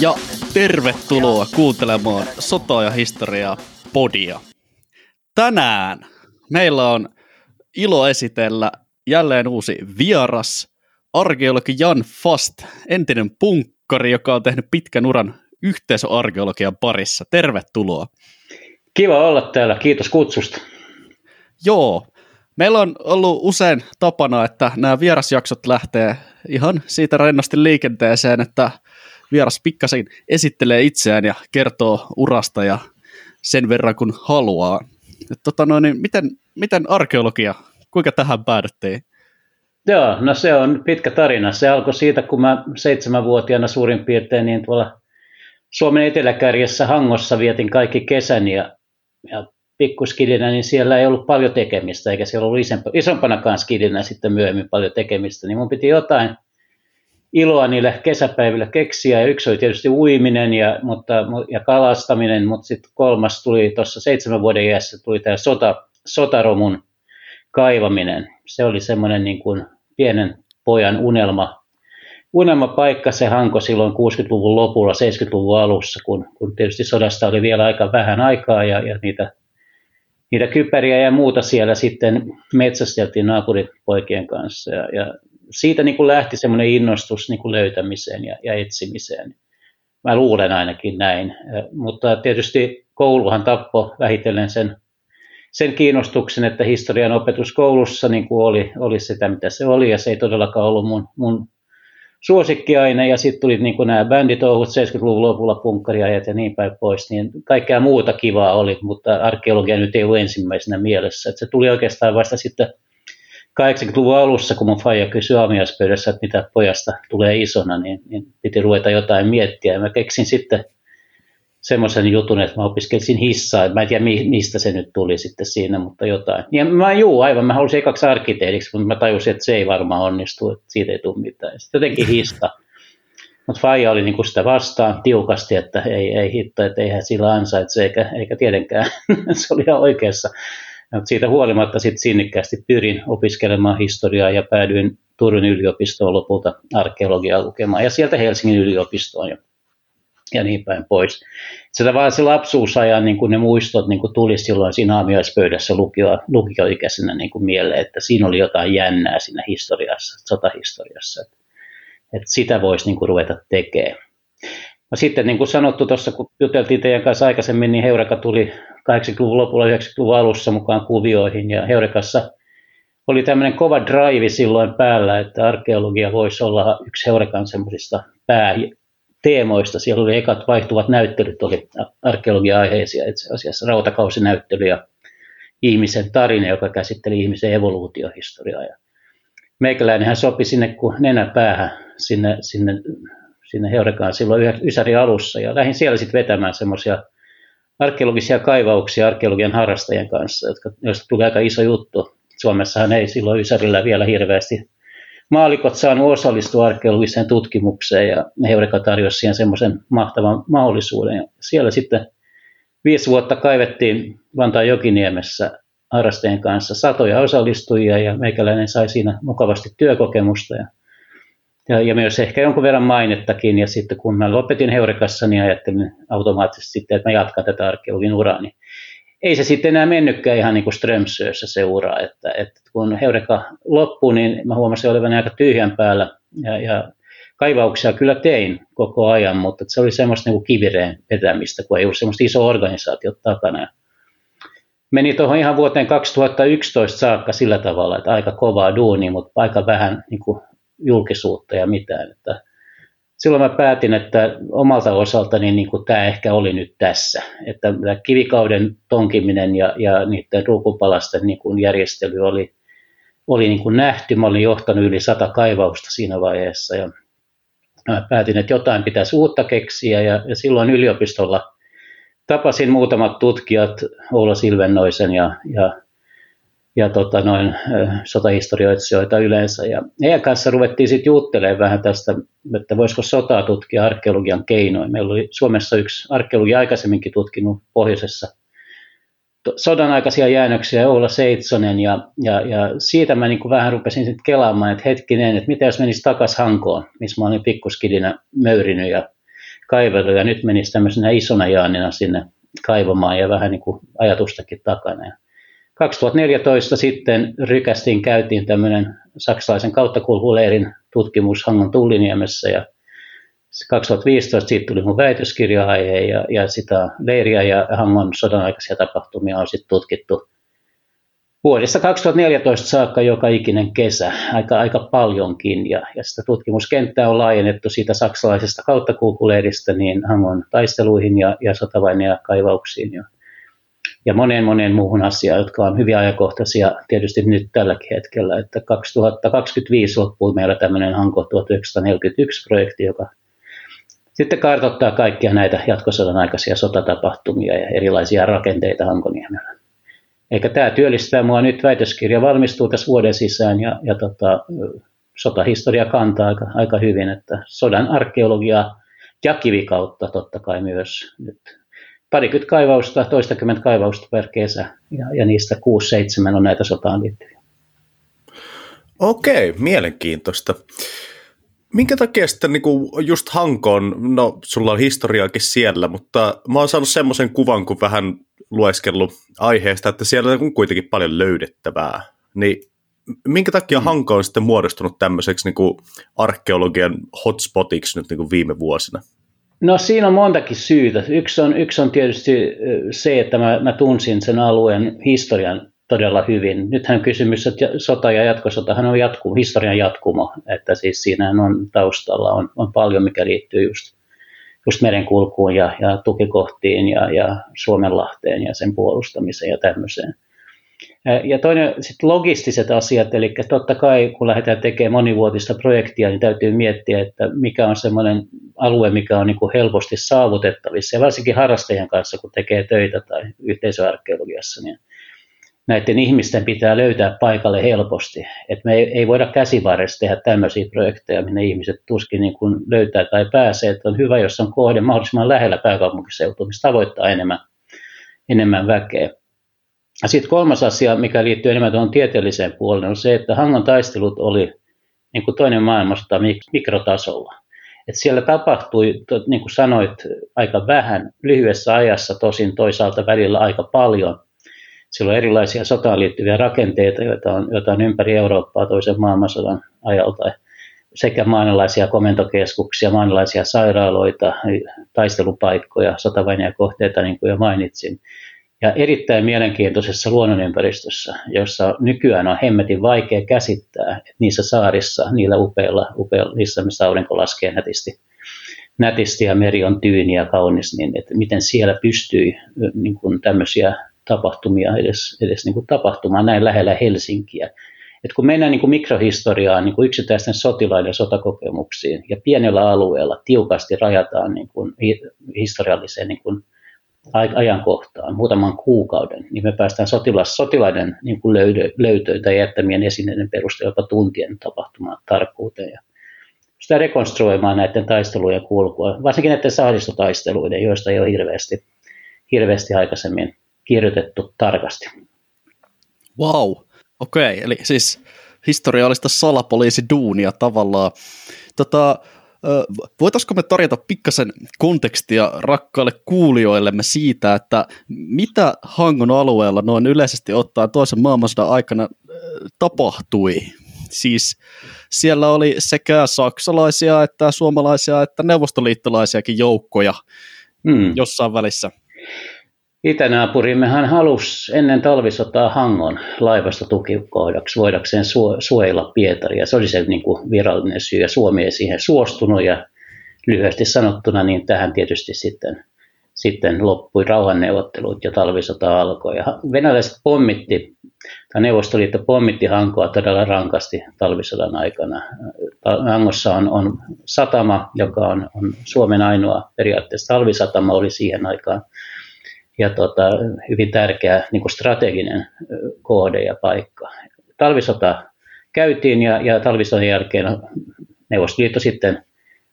Ja tervetuloa kuuntelemaan Sotaa ja historiaa podia. Tänään meillä on ilo esitellä jälleen uusi vieras, arkeologi Jan Fast, entinen punkkari, joka on tehnyt pitkän uran yhteisöarkeologian parissa. Tervetuloa. Kiva olla täällä, kiitos kutsusta. Joo, meillä on ollut usein tapana, että nämä vierasjaksot lähtee ihan siitä rennosti liikenteeseen, että vieras pikkasen esittelee itseään ja kertoo urasta ja sen verran kun haluaa. Et tota noin, niin miten, miten arkeologia, kuinka tähän päädyttiin? Joo, no se on pitkä tarina. Se alkoi siitä, kun mä seitsemänvuotiaana suurin piirtein niin tuolla Suomen eteläkärjessä Hangossa vietin kaikki kesän ja, ja pikkuskidinä, niin siellä ei ollut paljon tekemistä, eikä siellä ollut isompanakaan skidinä sitten myöhemmin paljon tekemistä, niin mun piti jotain iloa niille kesäpäiville keksiä, ja yksi oli tietysti uiminen ja, mutta, ja kalastaminen, mutta sitten kolmas tuli tuossa seitsemän vuoden iässä, tuli tämä sota, sotaromun kaivaminen. Se oli semmoinen niin kuin pienen pojan unelma, unelmapaikka se hanko silloin 60-luvun lopulla, 70-luvun alussa, kun, kun tietysti sodasta oli vielä aika vähän aikaa ja, ja niitä niitä kypäriä ja muuta siellä sitten metsästeltiin naapuripoikien kanssa. Ja, ja siitä niin kuin lähti semmoinen innostus niin kuin löytämiseen ja, ja etsimiseen. Mä luulen ainakin näin. Mutta tietysti kouluhan tappo vähitellen sen, sen kiinnostuksen, että historian opetus koulussa niin kuin oli, oli sitä, mitä se oli, ja se ei todellakaan ollut mun, mun suosikkiaine ja sitten tuli niin nämä bänditouhut 70-luvun lopulla, punkkariajat ja niin päin pois, niin kaikkea muuta kivaa oli, mutta arkeologia nyt ei ole ensimmäisenä mielessä. Et se tuli oikeastaan vasta sitten 80-luvun alussa, kun mun faija kysyi aamiaispöydässä, että mitä pojasta tulee isona, niin, niin piti ruveta jotain miettiä. Ja mä keksin sitten semmoisen jutun, että mä opiskelisin hissaa. Mä en tiedä, mistä se nyt tuli sitten siinä, mutta jotain. Ja mä juu, aivan, mä halusin ekaksi arkkitehdiksi, mutta mä tajusin, että se ei varmaan onnistu, että siitä ei tule mitään. Sitten jotenkin hissa. Mutta Faija oli niinku sitä vastaan tiukasti, että ei, ei hitto, että eihän sillä ansaitse, eikä, eikä tietenkään. se oli ihan oikeassa. Mutta siitä huolimatta sitten sinnikkäästi pyrin opiskelemaan historiaa ja päädyin Turun yliopistoon lopulta arkeologiaa lukemaan ja sieltä Helsingin yliopistoon. Ja niin päin pois. Se tavallaan se lapsuusajan niin kuin ne muistot niin kuin tuli silloin siinä aamiaispöydässä lukio, lukioikäisenä niin kuin mieleen, että siinä oli jotain jännää siinä historiassa, sotahistoriassa, että, että sitä voisi niin kuin ruveta tekemään. No sitten niin kuin sanottu tuossa, kun juteltiin teidän kanssa aikaisemmin, niin Heureka tuli 80-luvun lopulla 90-luvun alussa mukaan kuvioihin ja Heurekassa oli tämmöinen kova drive silloin päällä, että arkeologia voisi olla yksi Heurekan semmoisista pää, teemoista. Siellä oli ekat vaihtuvat näyttelyt, oli arkeologia-aiheisia itse asiassa, rautakausinäyttely ja ihmisen tarina, joka käsitteli ihmisen evoluutiohistoriaa. Ja meikäläinenhän sopi sinne kuin nenäpäähän sinne, sinne, sinne Heurekaan silloin Ysäri alussa ja lähdin siellä sitten vetämään semmoisia arkeologisia kaivauksia arkeologian harrastajien kanssa, jotka, joista tuli aika iso juttu. Suomessahan ei silloin Ysärillä vielä hirveästi maalikot saanut osallistua arkeologiseen tutkimukseen ja Heureka tarjosi siihen semmoisen mahtavan mahdollisuuden. Ja siellä sitten viisi vuotta kaivettiin Vantaan Jokiniemessä harrastajien kanssa satoja osallistujia ja meikäläinen sai siinä mukavasti työkokemusta ja, ja, ja myös ehkä jonkun verran mainettakin. Ja sitten kun mä lopetin Heurekassa, niin ajattelin automaattisesti sitten, että mä jatkan tätä arkeologin uraa. Niin ei se sitten enää mennytkään ihan niin kuin Strömsössä se ura, että, että kun Heureka loppui, niin mä huomasin olevan aika tyhjän päällä ja, ja kaivauksia kyllä tein koko ajan, mutta se oli semmoista niin kuin kivireen vetämistä, kun ei ollut semmoista iso organisaatio takana. Meni tuohon ihan vuoteen 2011 saakka sillä tavalla, että aika kovaa duunia, mutta aika vähän niin kuin julkisuutta ja mitään. Että silloin mä päätin, että omalta osaltani niin kuin tämä ehkä oli nyt tässä. Että kivikauden tonkiminen ja, ja niiden ruukupalasten niin kuin järjestely oli, oli niin kuin nähty. Mä olin johtanut yli sata kaivausta siinä vaiheessa ja mä päätin, että jotain pitäisi uutta keksiä ja, ja silloin yliopistolla tapasin muutamat tutkijat, Oula Silvennoisen ja, ja ja tota, noin, sotahistorioitsijoita yleensä. Ja heidän kanssa ruvettiin sitten juttelemaan vähän tästä, että voisiko sotaa tutkia arkeologian keinoin. Meillä oli Suomessa yksi arkeologi aikaisemminkin tutkinut pohjoisessa sodan aikaisia jäännöksiä Oula Seitsonen ja, ja, ja siitä mä niin kuin vähän rupesin sitten kelaamaan, että hetkinen, että mitä jos menisi takaisin Hankoon, missä mä olin pikkuskidinä möyrinyt ja kaivellut ja nyt menisi tämmöisenä isona Jaanina sinne kaivamaan ja vähän niin kuin ajatustakin takana. 2014 sitten rykästiin, käytiin tämmöinen saksalaisen kauttakulkuleirin tutkimus Hangon Tulliniemessä ja 2015 siitä tuli mun väitöskirja-aihe ja, ja sitä leiriä ja Hangon sodan aikaisia tapahtumia on sitten tutkittu vuodesta 2014 saakka joka ikinen kesä, aika, aika paljonkin, ja, ja sitä tutkimuskenttää on laajennettu siitä saksalaisesta kauttakulkuleiristä niin Hangon taisteluihin ja, ja sotavainia kaivauksiin ja, ja moneen moneen muuhun asiaan, jotka on hyvin ajankohtaisia tietysti nyt tälläkin hetkellä, että 2025 loppui meillä tämmöinen Hanko 1941-projekti, joka sitten kartoittaa kaikkia näitä jatkosodan aikaisia sotatapahtumia ja erilaisia rakenteita Hankoniemellä. Eikä tämä työllistää mua nyt, väitöskirja valmistuu tässä vuoden sisään ja, ja tota, sotahistoria kantaa aika, aika hyvin, että sodan arkeologia ja kivikautta totta kai myös nyt parikymmentä kaivausta, toistakymmentä kaivausta per kesä ja, ja niistä kuusi seitsemän on näitä sotaan liittyviä. Okei, mielenkiintoista. Minkä takia sitten niin kuin just Hankoon, no sulla on historiaakin siellä, mutta mä oon saanut semmoisen kuvan, kun vähän lueskellut aiheesta, että siellä on kuitenkin paljon löydettävää. Niin minkä takia mm. Hanko on sitten muodostunut tämmöiseksi niin kuin arkeologian hotspotiksi nyt niin kuin viime vuosina? No siinä on montakin syytä. Yksi on, yksi on tietysti se, että mä, mä tunsin sen alueen historian todella hyvin. Nythän kysymys, että sota ja jatkosotahan on jatku, historian jatkumo, että siis siinä on taustalla on, on paljon, mikä liittyy just, just merenkulkuun ja, ja tukikohtiin ja, ja Suomenlahteen ja sen puolustamiseen ja tämmöiseen. Ja toinen sitten logistiset asiat, eli totta kai kun lähdetään tekemään monivuotista projektia, niin täytyy miettiä, että mikä on semmoinen alue, mikä on niin kuin helposti saavutettavissa, ja varsinkin harrastajien kanssa, kun tekee töitä tai yhteisöarkeologiassa, niin näiden ihmisten pitää löytää paikalle helposti. Et me ei, ei voida käsivarressa tehdä tämmöisiä projekteja, minne ihmiset tuskin niin kuin löytää tai pääsee. Et on hyvä, jos on kohde mahdollisimman lähellä pääkaupunkiseutua, missä tavoittaa enemmän, enemmän väkeä. Sitten kolmas asia, mikä liittyy enemmän tuohon tieteelliseen puoleen, on se, että Hangon taistelut oli niin kuin toinen maailmasta mikrotasolla. Et siellä tapahtui, niin kuin sanoit, aika vähän, lyhyessä ajassa tosin toisaalta välillä aika paljon – sillä on erilaisia sotaan liittyviä rakenteita, joita on, joita on ympäri Eurooppaa toisen maailmansodan ajalta. Sekä maanalaisia komentokeskuksia, maanalaisia sairaaloita, taistelupaikkoja, sotavainia kohteita, niin kuin jo mainitsin. Ja erittäin mielenkiintoisessa luonnonympäristössä, jossa nykyään on hemmetin vaikea käsittää, että niissä saarissa, niillä upeilla, upeilla niissä missä aurinko laskee nätisti, nätisti ja meri on tyyni ja kaunis, niin että miten siellä pystyi niin kuin tämmöisiä tapahtumia edes, edes niin kuin tapahtumaan näin lähellä Helsinkiä. Et kun mennään niin kuin mikrohistoriaan, niin kuin yksittäisten sotilaiden sotakokemuksiin ja pienellä alueella tiukasti rajataan niin kuin historialliseen niin kuin ajankohtaan, muutaman kuukauden, niin me päästään sotilas, sotilaiden niin kuin löydö, löytöön tai jättämien esineiden perusteella jopa tuntien tapahtumaan tarkkuuteen. Ja sitä rekonstruoimaan näiden taistelujen kulkua, varsinkin näiden saaristotaisteluiden, joista ei ole hirveästi, hirveästi aikaisemmin kirjoitettu tarkasti. Wow, okei, okay. eli siis historiallista salapoliisiduunia tavallaan. Tota, voitaisiko me tarjota pikkasen kontekstia rakkaille kuulijoillemme siitä, että mitä Hangon alueella noin yleisesti ottaen toisen maailmansodan aikana tapahtui? Siis siellä oli sekä saksalaisia että suomalaisia että neuvostoliittolaisiakin joukkoja hmm. jossain välissä. Itänaapurimmehan halusi ennen talvisotaa Hangon laivasta tukikohdaksi voidakseen suojella Pietaria. Se oli se niin kuin virallinen syy ja Suomi ei siihen suostunut ja lyhyesti sanottuna niin tähän tietysti sitten, sitten loppui rauhanneuvottelut ja talvisota alkoi. Ja venäläiset pommitti, tai Neuvostoliitto pommitti Hankoa todella rankasti talvisodan aikana. Hangossa on, on satama, joka on, on Suomen ainoa periaatteessa talvisatama oli siihen aikaan ja tota, hyvin tärkeä niin kuin strateginen koode ja paikka. Talvisota käytiin ja, ja talvisodan jälkeen Neuvostoliitto sitten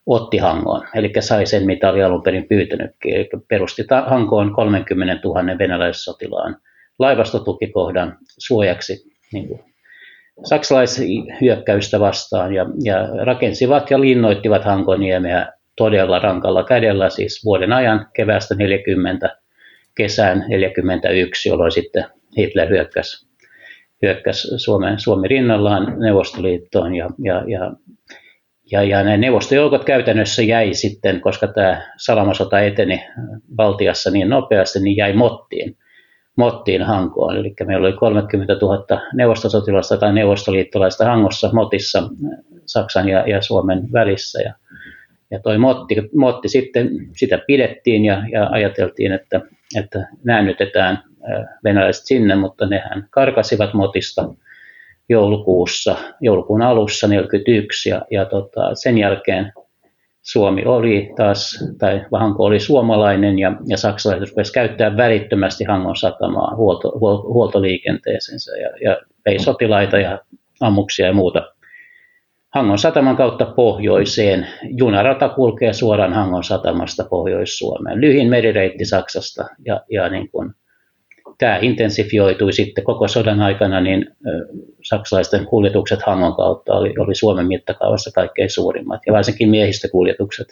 otti Hangoon, eli sai sen, mitä oli alun perin pyytänytkin. Eli perusti Hankoon 30 000 venäläissotilaan laivastotukikohdan suojaksi niin kuin saksalaishyökkäystä vastaan ja, ja rakensivat ja linnoittivat Hankoniemeä todella rankalla kädellä, siis vuoden ajan keväästä 40 kesään 41, jolloin sitten Hitler hyökkäsi, hyökkäsi Suomen, Suomi rinnallaan Neuvostoliittoon ja, ja, ja, ja, ja ne neuvostojoukot käytännössä jäi sitten, koska tämä salamasota eteni valtiassa niin nopeasti, niin jäi Mottiin. Mottiin Hankoon. Eli meillä oli 30 000 neuvostosotilasta tai neuvostoliittolaista Hangossa Motissa Saksan ja, ja Suomen välissä. Ja, ja toi Motti, Motti sitten, sitä pidettiin ja, ja ajateltiin, että, että näännytetään venäläiset sinne, mutta nehän karkasivat Motista joulukuussa, joulukuun alussa 1941 ja, ja tota, sen jälkeen Suomi oli taas, tai Hanko oli suomalainen ja, ja saksalaiset rupesivat käyttää välittömästi Hangon satamaa huolto, huoltoliikenteeseensä ja, ja vei sotilaita ja ammuksia ja muuta Hangon sataman kautta pohjoiseen. Junarata kulkee suoraan Hangon satamasta Pohjois-Suomeen. Lyhin merireitti Saksasta ja, ja niin kuin, tämä intensifioitui sitten koko sodan aikana, niin saksalaisten kuljetukset Hangon kautta oli, oli Suomen mittakaavassa kaikkein suurimmat, ja varsinkin miehistökuljetukset.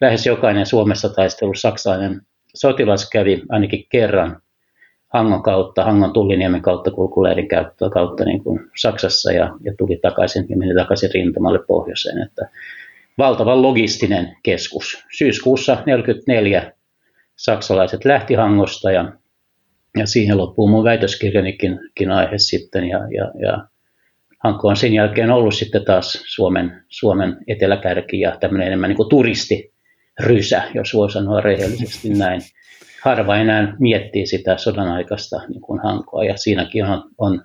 Lähes jokainen Suomessa taistellut saksalainen sotilas kävi ainakin kerran Hangon kautta, Hangon tulliniemen kautta kulkuleirin käyttöä kautta niin kuin Saksassa ja, ja tuli takaisin ja meni takaisin rintamalle pohjoiseen. Että valtavan logistinen keskus. Syyskuussa 1944 saksalaiset lähti Hangosta ja ja siihen loppuu mun väitöskirjanikin aihe sitten. Ja, ja, ja Hankko on sen jälkeen ollut sitten taas Suomen, Suomen eteläkärki ja tämmöinen enemmän niin kuin turistirysä, jos voi sanoa rehellisesti näin. Harva enää miettii sitä sodan aikaista niin kuin Hankoa ja siinäkin on, on,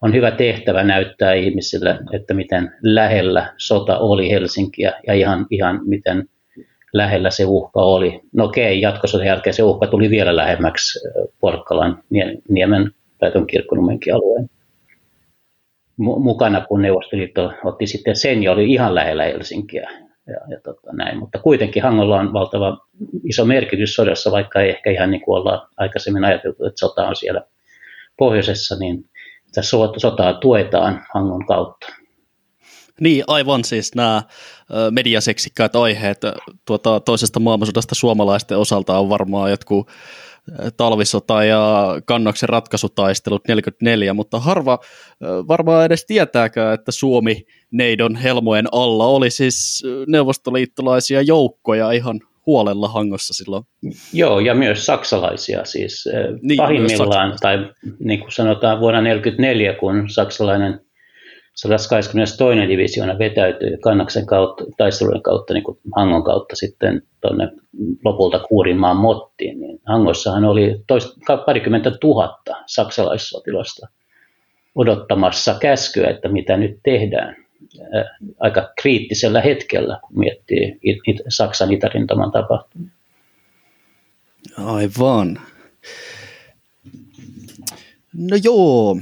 on hyvä tehtävä näyttää ihmisille, että miten lähellä sota oli Helsinkiä ja ihan, ihan miten lähellä se uhka oli. No okei, jatkosodan jälkeen se uhka tuli vielä lähemmäksi Porkkalan, Niemen, Päätön kirkkonummenkin alueen mukana, kun Neuvostoliitto otti sitten sen ja oli ihan lähellä Helsinkiä. Ja, ja tota, näin. Mutta kuitenkin Hangolla on valtava iso merkitys sodassa, vaikka ei ehkä ihan niin kuin ollaan aikaisemmin ajateltu, että sota on siellä pohjoisessa, niin tässä sotaa tuetaan Hangon kautta. Niin, aivan siis nämä mediaseksikkäät aiheet tuota, toisesta maailmansodasta suomalaisten osalta on varmaan jotkut talvisota ja kannaksen ratkaisutaistelut 44, mutta harva varmaan edes tietääkään, että Suomi neidon helmojen alla oli siis neuvostoliittolaisia joukkoja ihan huolella hangossa silloin. Joo, ja myös saksalaisia siis niin, pahimmillaan, tai niin kuin sanotaan vuonna 1944, kun saksalainen 122. divisioona vetäytyi Kannaksen kautta, taistelujen kautta, niin kuin Hangon kautta sitten tuonne lopulta Kuurinmaan Mottiin, niin Hangossahan oli toist, parikymmentä tuhatta saksalaissotilasta odottamassa käskyä, että mitä nyt tehdään aika kriittisellä hetkellä, kun miettii Saksan itärintaman tapahtumia. Aivan. No joo,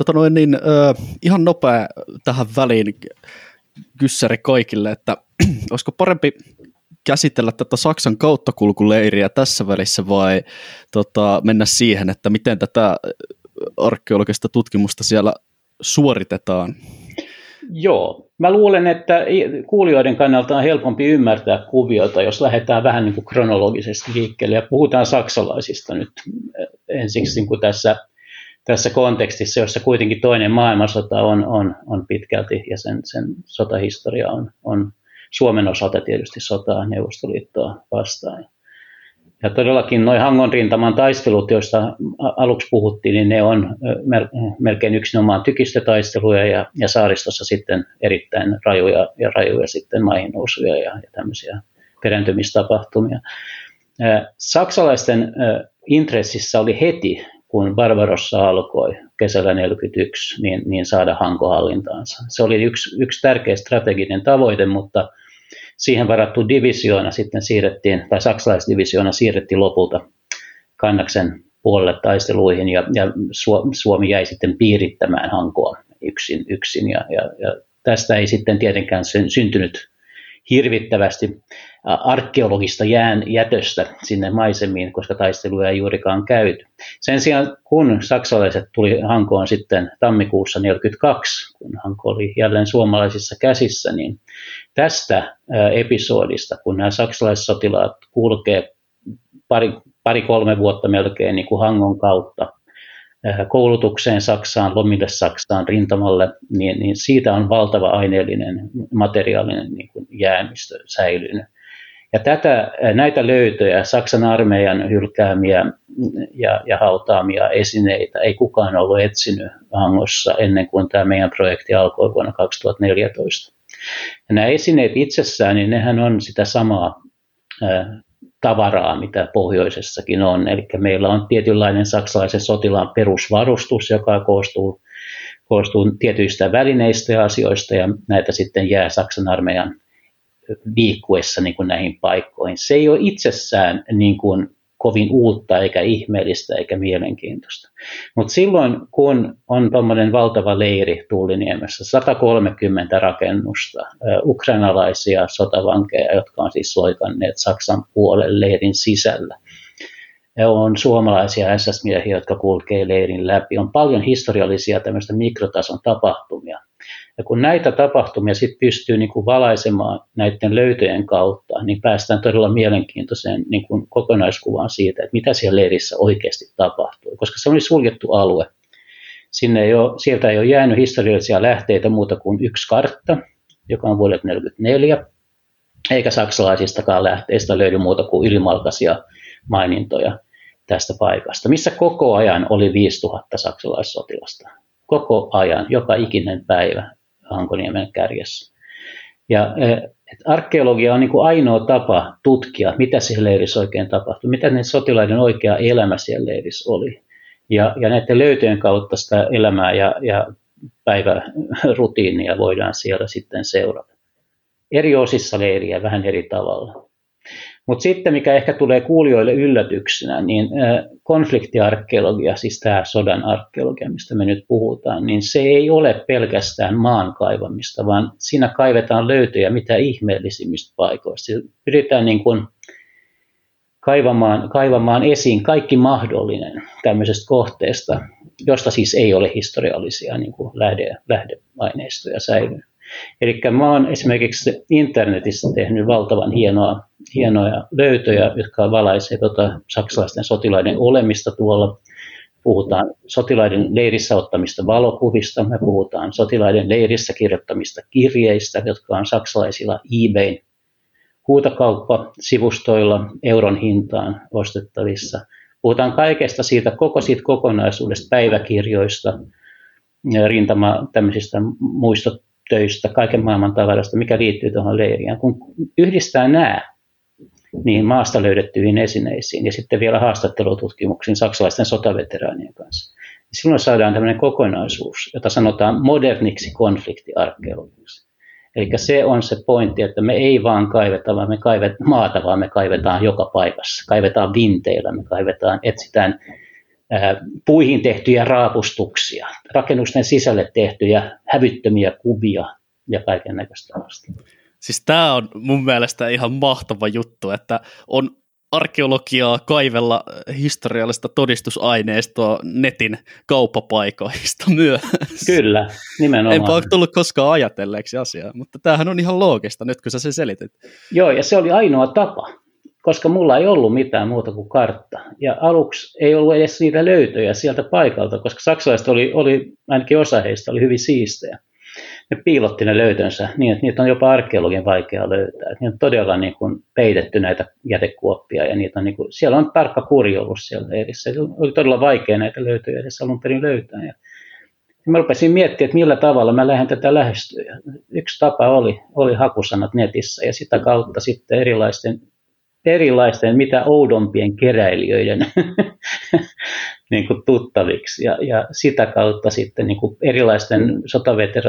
Tota noin, niin, ö, ihan nopea tähän väliin kyssäri kaikille, että olisiko parempi käsitellä tätä Saksan kauttakulkuleiriä tässä välissä vai tota, mennä siihen, että miten tätä arkeologista tutkimusta siellä suoritetaan? Joo, mä luulen, että kuulijoiden kannalta on helpompi ymmärtää kuviota, jos lähdetään vähän niin kuin kronologisesti liikkeelle ja puhutaan saksalaisista nyt ensiksi niin kuin tässä tässä kontekstissa, jossa kuitenkin toinen maailmansota on, on, on pitkälti ja sen, sen sotahistoria on, on Suomen osalta tietysti sotaa Neuvostoliittoa vastaan. Ja todellakin noin Hangon rintaman taistelut, joista aluksi puhuttiin, niin ne on melkein yksinomaan tykistötaisteluja ja, ja saaristossa sitten erittäin rajuja ja rajuja sitten maihin nousuja ja, ja tämmöisiä perääntymistapahtumia. Saksalaisten intressissä oli heti kun Barbarossa alkoi kesällä 1941, niin, niin saada Hanko hallintaansa. Se oli yksi, yksi tärkeä strateginen tavoite, mutta siihen varattu divisioona sitten siirrettiin, tai saksalaisdivisioona siirrettiin lopulta Kannaksen puolelle taisteluihin, ja, ja Suomi jäi sitten piirittämään Hankoa yksin, yksin ja, ja, ja tästä ei sitten tietenkään syntynyt hirvittävästi arkeologista jään jätöstä sinne maisemiin, koska taisteluja ei juurikaan käyty. Sen sijaan, kun saksalaiset tuli Hankoon sitten tammikuussa 1942, kun Hanko oli jälleen suomalaisissa käsissä, niin tästä episodista, kun nämä saksalaissotilaat kulkee pari, pari kolme vuotta melkein niin kuin Hangon kautta koulutukseen Saksaan, lomille Saksaan, rintamalle, niin, niin siitä on valtava aineellinen, materiaalinen niin kuin jäämistö säilynyt. Ja tätä, näitä löytöjä, Saksan armeijan hylkäämiä ja, ja hautaamia esineitä ei kukaan ollut etsinyt Hangossa ennen kuin tämä meidän projekti alkoi vuonna 2014. Ja nämä esineet itsessään, niin nehän on sitä samaa tavaraa, mitä pohjoisessakin on. Eli meillä on tietynlainen saksalaisen sotilaan perusvarustus, joka koostuu, koostuu tietyistä välineistä ja asioista, ja näitä sitten jää Saksan armeijan liikkuessa niin kuin näihin paikkoihin. Se ei ole itsessään niin kuin kovin uutta eikä ihmeellistä eikä mielenkiintoista. Mutta silloin, kun on tuommoinen valtava leiri Tuuliniemessä, 130 rakennusta, ukrainalaisia sotavankeja, jotka on siis loikanneet Saksan puolen leirin sisällä, on suomalaisia SS-miehiä, jotka kulkee leirin läpi. On paljon historiallisia tämmöistä mikrotason tapahtumia. Ja kun näitä tapahtumia sit pystyy niin kuin valaisemaan näiden löytöjen kautta, niin päästään todella mielenkiintoiseen niin kuin kokonaiskuvaan siitä, että mitä siellä leirissä oikeasti tapahtui. Koska se oli suljettu alue. Sinne ei ole, sieltä ei ole jäänyt historiallisia lähteitä muuta kuin yksi kartta, joka on vuodelta 1944, eikä saksalaisistakaan lähteistä löydy muuta kuin ylimalkaisia mainintoja tästä paikasta, missä koko ajan oli 5000 saksalaissotilasta. Koko ajan, joka ikinen päivä Hankoniemen kärjessä. Ja e, että arkeologia on niin kuin ainoa tapa tutkia, mitä siellä leirissä oikein tapahtui, mitä ne sotilaiden oikea elämä siellä leirissä oli. Ja, ja näiden löytöjen kautta sitä elämää ja, ja päivärutiinia voidaan siellä sitten seurata. Eri osissa leiriä vähän eri tavalla. Mutta sitten mikä ehkä tulee kuulijoille yllätyksenä, niin konfliktiarkeologia, siis tämä sodan arkeologia, mistä me nyt puhutaan, niin se ei ole pelkästään maan kaivamista, vaan siinä kaivetaan löytöjä mitä ihmeellisimmistä paikoista. Pyritään niin kuin kaivamaan, kaivamaan esiin kaikki mahdollinen tämmöisestä kohteesta, josta siis ei ole historiallisia niin kuin lähde, lähdeaineistoja säilynyt. Eli mä oon esimerkiksi internetissä tehnyt valtavan hienoa, hienoja löytöjä, jotka valaisee tota saksalaisten sotilaiden olemista tuolla. Puhutaan sotilaiden leirissä ottamista valokuvista, me puhutaan sotilaiden leirissä kirjoittamista kirjeistä, jotka on saksalaisilla eBayn huutokauppa-sivustoilla euron hintaan ostettavissa. Puhutaan kaikesta siitä, koko siitä kokonaisuudesta, päiväkirjoista, rintama tämmöisistä muistot töistä, kaiken maailman tavarasta, mikä liittyy tuohon leiriin. Kun yhdistää nämä niin maasta löydettyihin esineisiin ja sitten vielä haastattelututkimuksiin saksalaisten sotaveteraanien kanssa, silloin saadaan tämmöinen kokonaisuus, jota sanotaan moderniksi konfliktiarkeologiksi. Eli se on se pointti, että me ei vaan kaiveta, vaan me kaivet maata, vaan me kaivetaan joka paikassa. Kaivetaan vinteillä, me kaivetaan, etsitään puihin tehtyjä raapustuksia, rakennusten sisälle tehtyjä hävyttömiä kuvia ja kaiken näköistä Siis tämä on mun mielestä ihan mahtava juttu, että on arkeologiaa kaivella historiallista todistusaineistoa netin kauppapaikoista myös. Kyllä, nimenomaan. Enpä ole tullut koskaan ajatelleeksi asiaa, mutta tämähän on ihan loogista nyt, kun sä sen selitit. Joo, ja se oli ainoa tapa koska mulla ei ollut mitään muuta kuin kartta. Ja aluksi ei ollut edes niitä löytöjä sieltä paikalta, koska saksalaiset oli, oli ainakin osa heistä oli hyvin siistejä. Ne piilotti ne löytönsä niin, että niitä on jopa arkeologien vaikea löytää. Ne on todella niin kuin peitetty näitä jätekuoppia ja niitä on niin kuin, siellä on tarkka kuri ollut siellä erissä. Oli todella vaikea näitä löytöjä edes alun perin löytää. Ja mä rupesin miettimään, että millä tavalla mä lähden tätä lähestyä. Yksi tapa oli, oli hakusanat netissä ja sitä kautta sitten erilaisten erilaisten, mitä oudompien keräilijöiden niin kuin tuttaviksi. Ja, ja sitä kautta sitten niin kuin erilaisten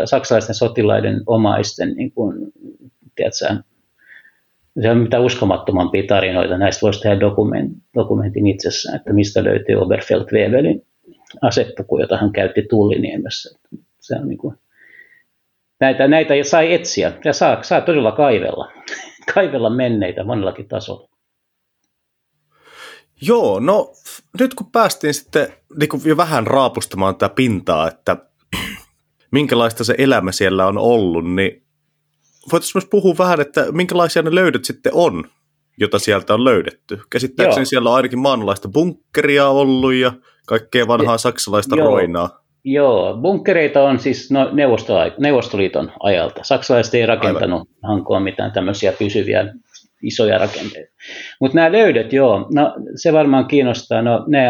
saksalaisten sotilaiden omaisten, niin kuin, tiedätkö, se on mitä uskomattomampia tarinoita. Näistä voisi tehdä dokument, dokumentin itsessään, että mistä löytyy Oberfeld-Wevelin asepuku, jota hän käytti Tulliniemessä. Se on niin kuin, näitä, näitä sai etsiä ja saa, saa todella kaivella, kaivella menneitä monellakin tasolla. Joo, no nyt kun päästiin sitten niin kuin jo vähän raapustamaan tätä pintaa, että minkälaista se elämä siellä on ollut, niin voitaisiin myös puhua vähän, että minkälaisia ne löydöt sitten on, jota sieltä on löydetty. Käsittääkseni Joo. siellä on ainakin maanalaista bunkkeria ollut ja kaikkea vanhaa saksalaista Joo. roinaa. Joo, bunkkereita on siis no, Neuvostoliiton ajalta. Saksalaiset ei rakentanut Aivan. hankoa mitään tämmöisiä pysyviä isoja rakenteita. Mutta nämä löydöt, joo, no se varmaan kiinnostaa. No, ne,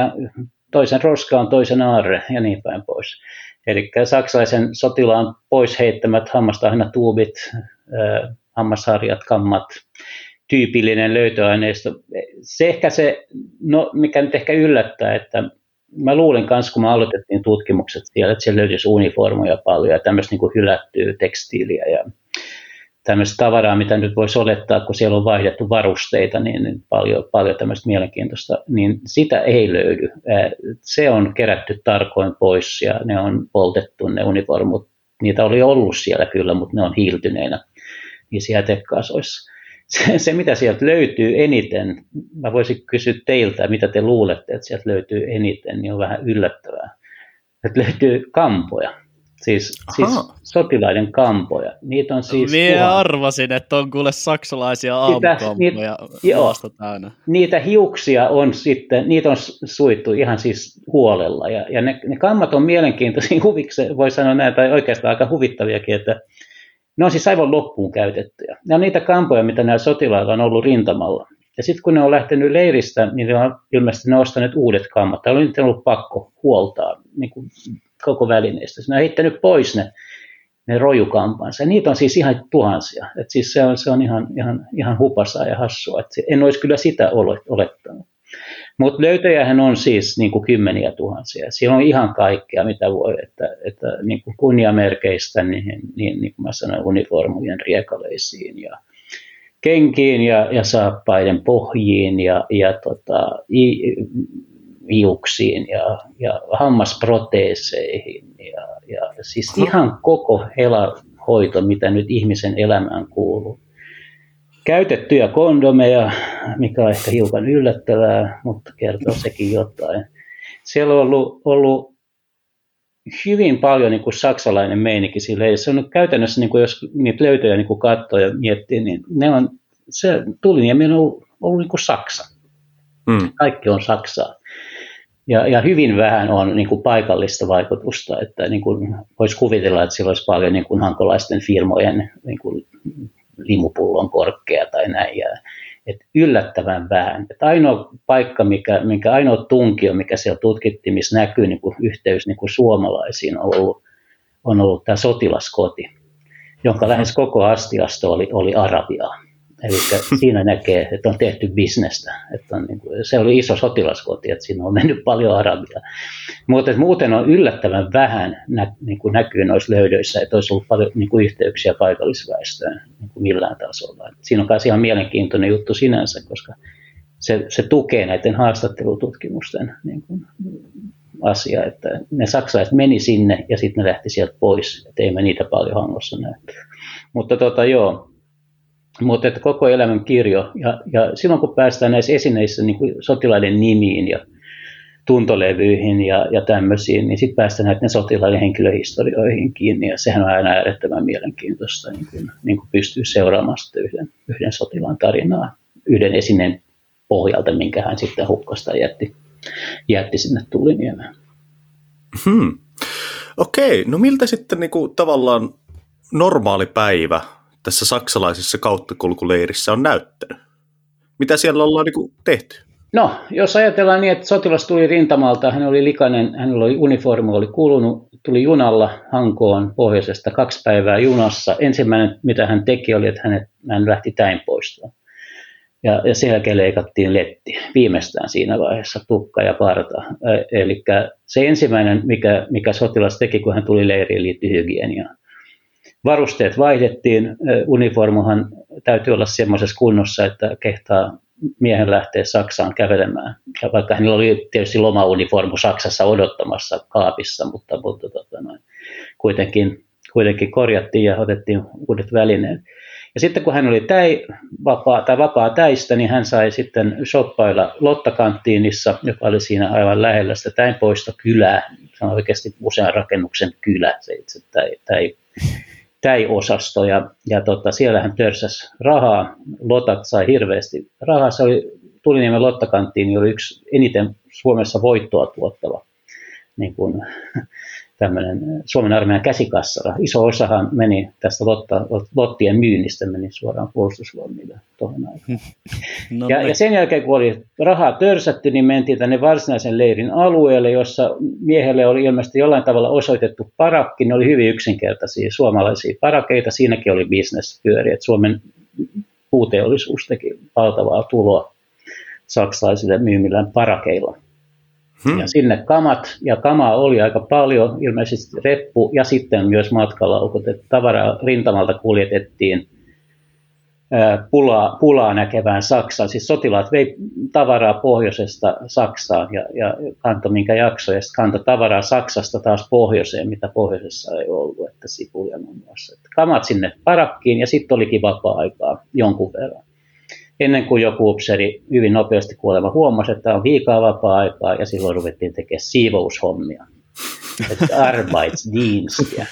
toisen roska on toisen aarre ja niin päin pois. Eli saksalaisen sotilaan pois heittämät hammastahna tuubit, äh, hammasharjat, kammat, tyypillinen löytöaineisto. Se ehkä se, no mikä nyt ehkä yllättää, että mä luulin kanssa, kun me aloitettiin tutkimukset siellä, että siellä löytyisi uniformuja paljon ja tämmöistä niin hylättyä tekstiiliä ja tämmöistä tavaraa, mitä nyt voisi olettaa, kun siellä on vaihdettu varusteita, niin, niin paljon, paljon tämmöistä mielenkiintoista, niin sitä ei löydy. Se on kerätty tarkoin pois ja ne on poltettu ne uniformut. Niitä oli ollut siellä kyllä, mutta ne on hiiltyneinä niissä jätekasoissa. Se, se, mitä sieltä löytyy eniten, mä voisin kysyä teiltä, mitä te luulette, että sieltä löytyy eniten, niin on vähän yllättävää. Että löytyy kampoja Siis, siis sotilaiden kampoja. Niitä on siis Mie tuhan... arvasin, että on kuule saksalaisia aamukampoja niitä, täynnä. Niitä hiuksia on sitten, niitä on suittu ihan siis huolella. Ja, ja ne, ne kammat on mielenkiintoisia huviksi, voi sanoa näin, tai oikeastaan aika huvittaviakin, että ne on siis aivan loppuun käytettyjä. Ne on niitä kampoja, mitä näillä sotilailla on ollut rintamalla. Ja sitten kun ne on lähtenyt leiristä, niin ne on ilmeisesti ne ostaneet uudet kammat. Täällä on nyt ollut pakko huoltaa niin kuin koko välineistä. Ne on heittänyt pois ne, ne rojukampansa. Niitä on siis ihan tuhansia. Et siis se on, se on ihan, ihan, ihan hupasaa ja hassua. Et en olisi kyllä sitä olettanut. Mutta löytöjähän on siis niin kuin kymmeniä tuhansia. Siellä on ihan kaikkea, mitä voi, että, että niin kuin kunniamerkeistä, niin, niin, niin kuin mä sanoin, uniformujen riekaleisiin ja kenkiin ja, ja saappaiden pohjiin ja, ja tota, i, hiuksiin ja, ja hammasproteeseihin ja, ja siis ihan koko helahoito, mitä nyt ihmisen elämään kuuluu. Käytettyjä kondomeja, mikä on ehkä hiukan yllättävää, mutta kertoo sekin jotain. Siellä on ollut, ollut hyvin paljon niin kuin saksalainen meininki sille. Se on käytännössä, niin kuin jos niitä löytöjä niin kuin katsoo ja miettii, niin ne on, se tuliniemi on ollut, ollut niin kuin Saksa. Mm. Kaikki on Saksaa. Ja, ja hyvin vähän on niin kuin paikallista vaikutusta, että niin kuin voisi kuvitella, että sillä olisi paljon niin kuin hankolaisten firmojen niin kuin limupullon korkea tai näin. Ja, että yllättävän vähän. Että ainoa paikka, mikä, minkä ainoa tunkio, mikä siellä tutkittiin, missä näkyy niin kuin yhteys niin kuin suomalaisiin, on ollut, on ollut tämä sotilaskoti, jonka lähes koko astiasto oli, oli Arabiaa. Eli siinä näkee, että on tehty bisnestä. Että on niin kuin, se oli iso sotilaskoti, että siinä on mennyt paljon arabia. Mutta muuten on yllättävän vähän nä, niin kuin näkyy noissa löydöissä, että olisi ollut paljon niin kuin yhteyksiä paikallisväestöön niin kuin millään tasolla. Et siinä on myös ihan mielenkiintoinen juttu sinänsä, koska se, se tukee näiden haastattelututkimusten niin kuin, asia, että ne saksalaiset meni sinne ja sitten ne lähti sieltä pois, että ei me niitä paljon hangossa näy. Mutta tota, joo, mutta että koko elämän kirjo. Ja, ja silloin kun päästään näissä esineissä niin kuin sotilaiden nimiin ja tuntolevyihin ja, ja tämmöisiin, niin sitten päästään näiden sotilaiden henkilöhistorioihin kiinni. Ja sehän on aina äärettömän mielenkiintoista niin kuin, niin kuin pystyy seuraamaan yhden, yhden sotilaan tarinaa yhden esineen pohjalta, minkä hän sitten hukkasta jätti, jätti sinne tuliniemään. Hmm. Okei, no miltä sitten niin kuin, tavallaan normaali päivä tässä saksalaisessa kauttakulkuleirissä on näyttänyt? Mitä siellä ollaan niin tehty? No, jos ajatellaan niin, että sotilas tuli rintamalta, hän oli likainen, hänellä oli uniformu, oli kulunut, tuli junalla Hankoon pohjoisesta kaksi päivää junassa. Ensimmäinen, mitä hän teki, oli, että hänet, hän lähti täin poistoon. Ja, ja sen jälkeen leikattiin letti, viimeistään siinä vaiheessa tukka ja parta. Eli se ensimmäinen, mikä, mikä sotilas teki, kun hän tuli leiriin, liittyi hygieniaan varusteet vaihdettiin. Uniformuhan täytyy olla semmoisessa kunnossa, että kehtaa miehen lähteä Saksaan kävelemään. Ja vaikka hänellä oli tietysti lomauniformu Saksassa odottamassa kaapissa, mutta, mutta tota noin, kuitenkin kuitenkin korjattiin ja otettiin uudet välineet. Ja sitten kun hän oli täi, vapaa, tai vapaa täistä, niin hän sai sitten shoppailla Lottakanttiinissa, joka oli siinä aivan lähellä sitä täin poista kylää. Se on oikeasti usean rakennuksen kylä, se itse täi, täi, täi-osasto. Ja, ja tota, siellä hän törsäsi rahaa. Lotat sai hirveästi rahaa. Se oli Tuliniemen Lottakanttiin oli yksi eniten Suomessa voittoa tuottava niin kuin, tämmöinen Suomen armeijan käsikassara. Iso osahan meni tästä lotta, lottien myynnistä meni suoraan puolustusvoimille tuohon aikaan. No, ja, ja sen jälkeen kun oli rahaa törsätty, niin mentiin tänne varsinaisen leirin alueelle, jossa miehelle oli ilmeisesti jollain tavalla osoitettu parakki. Ne oli hyvin yksinkertaisia suomalaisia parakeita. Siinäkin oli bisnespyöri, että Suomen puuteollisuus teki valtavaa tuloa saksalaisille myymillään parakeilla. Hmm. Ja sinne kamat, ja kamaa oli aika paljon, ilmeisesti reppu ja sitten myös matkalaukut, että tavaraa rintamalta kuljetettiin pulaa, pulaa näkevään Saksaan. Siis sotilaat vei tavaraa pohjoisesta Saksaan ja, ja kanto minkä jakso, ja kanto tavaraa Saksasta taas pohjoiseen, mitä pohjoisessa ei ollut, että sipuja muun muassa. Kamat sinne parakkiin ja sitten olikin vapaa-aikaa jonkun verran ennen kuin joku upseri hyvin nopeasti kuolema huomasi, että on liikaa vapaa-aikaa ja silloin ruvettiin tekemään siivoushommia. Arbeitsdienstiä.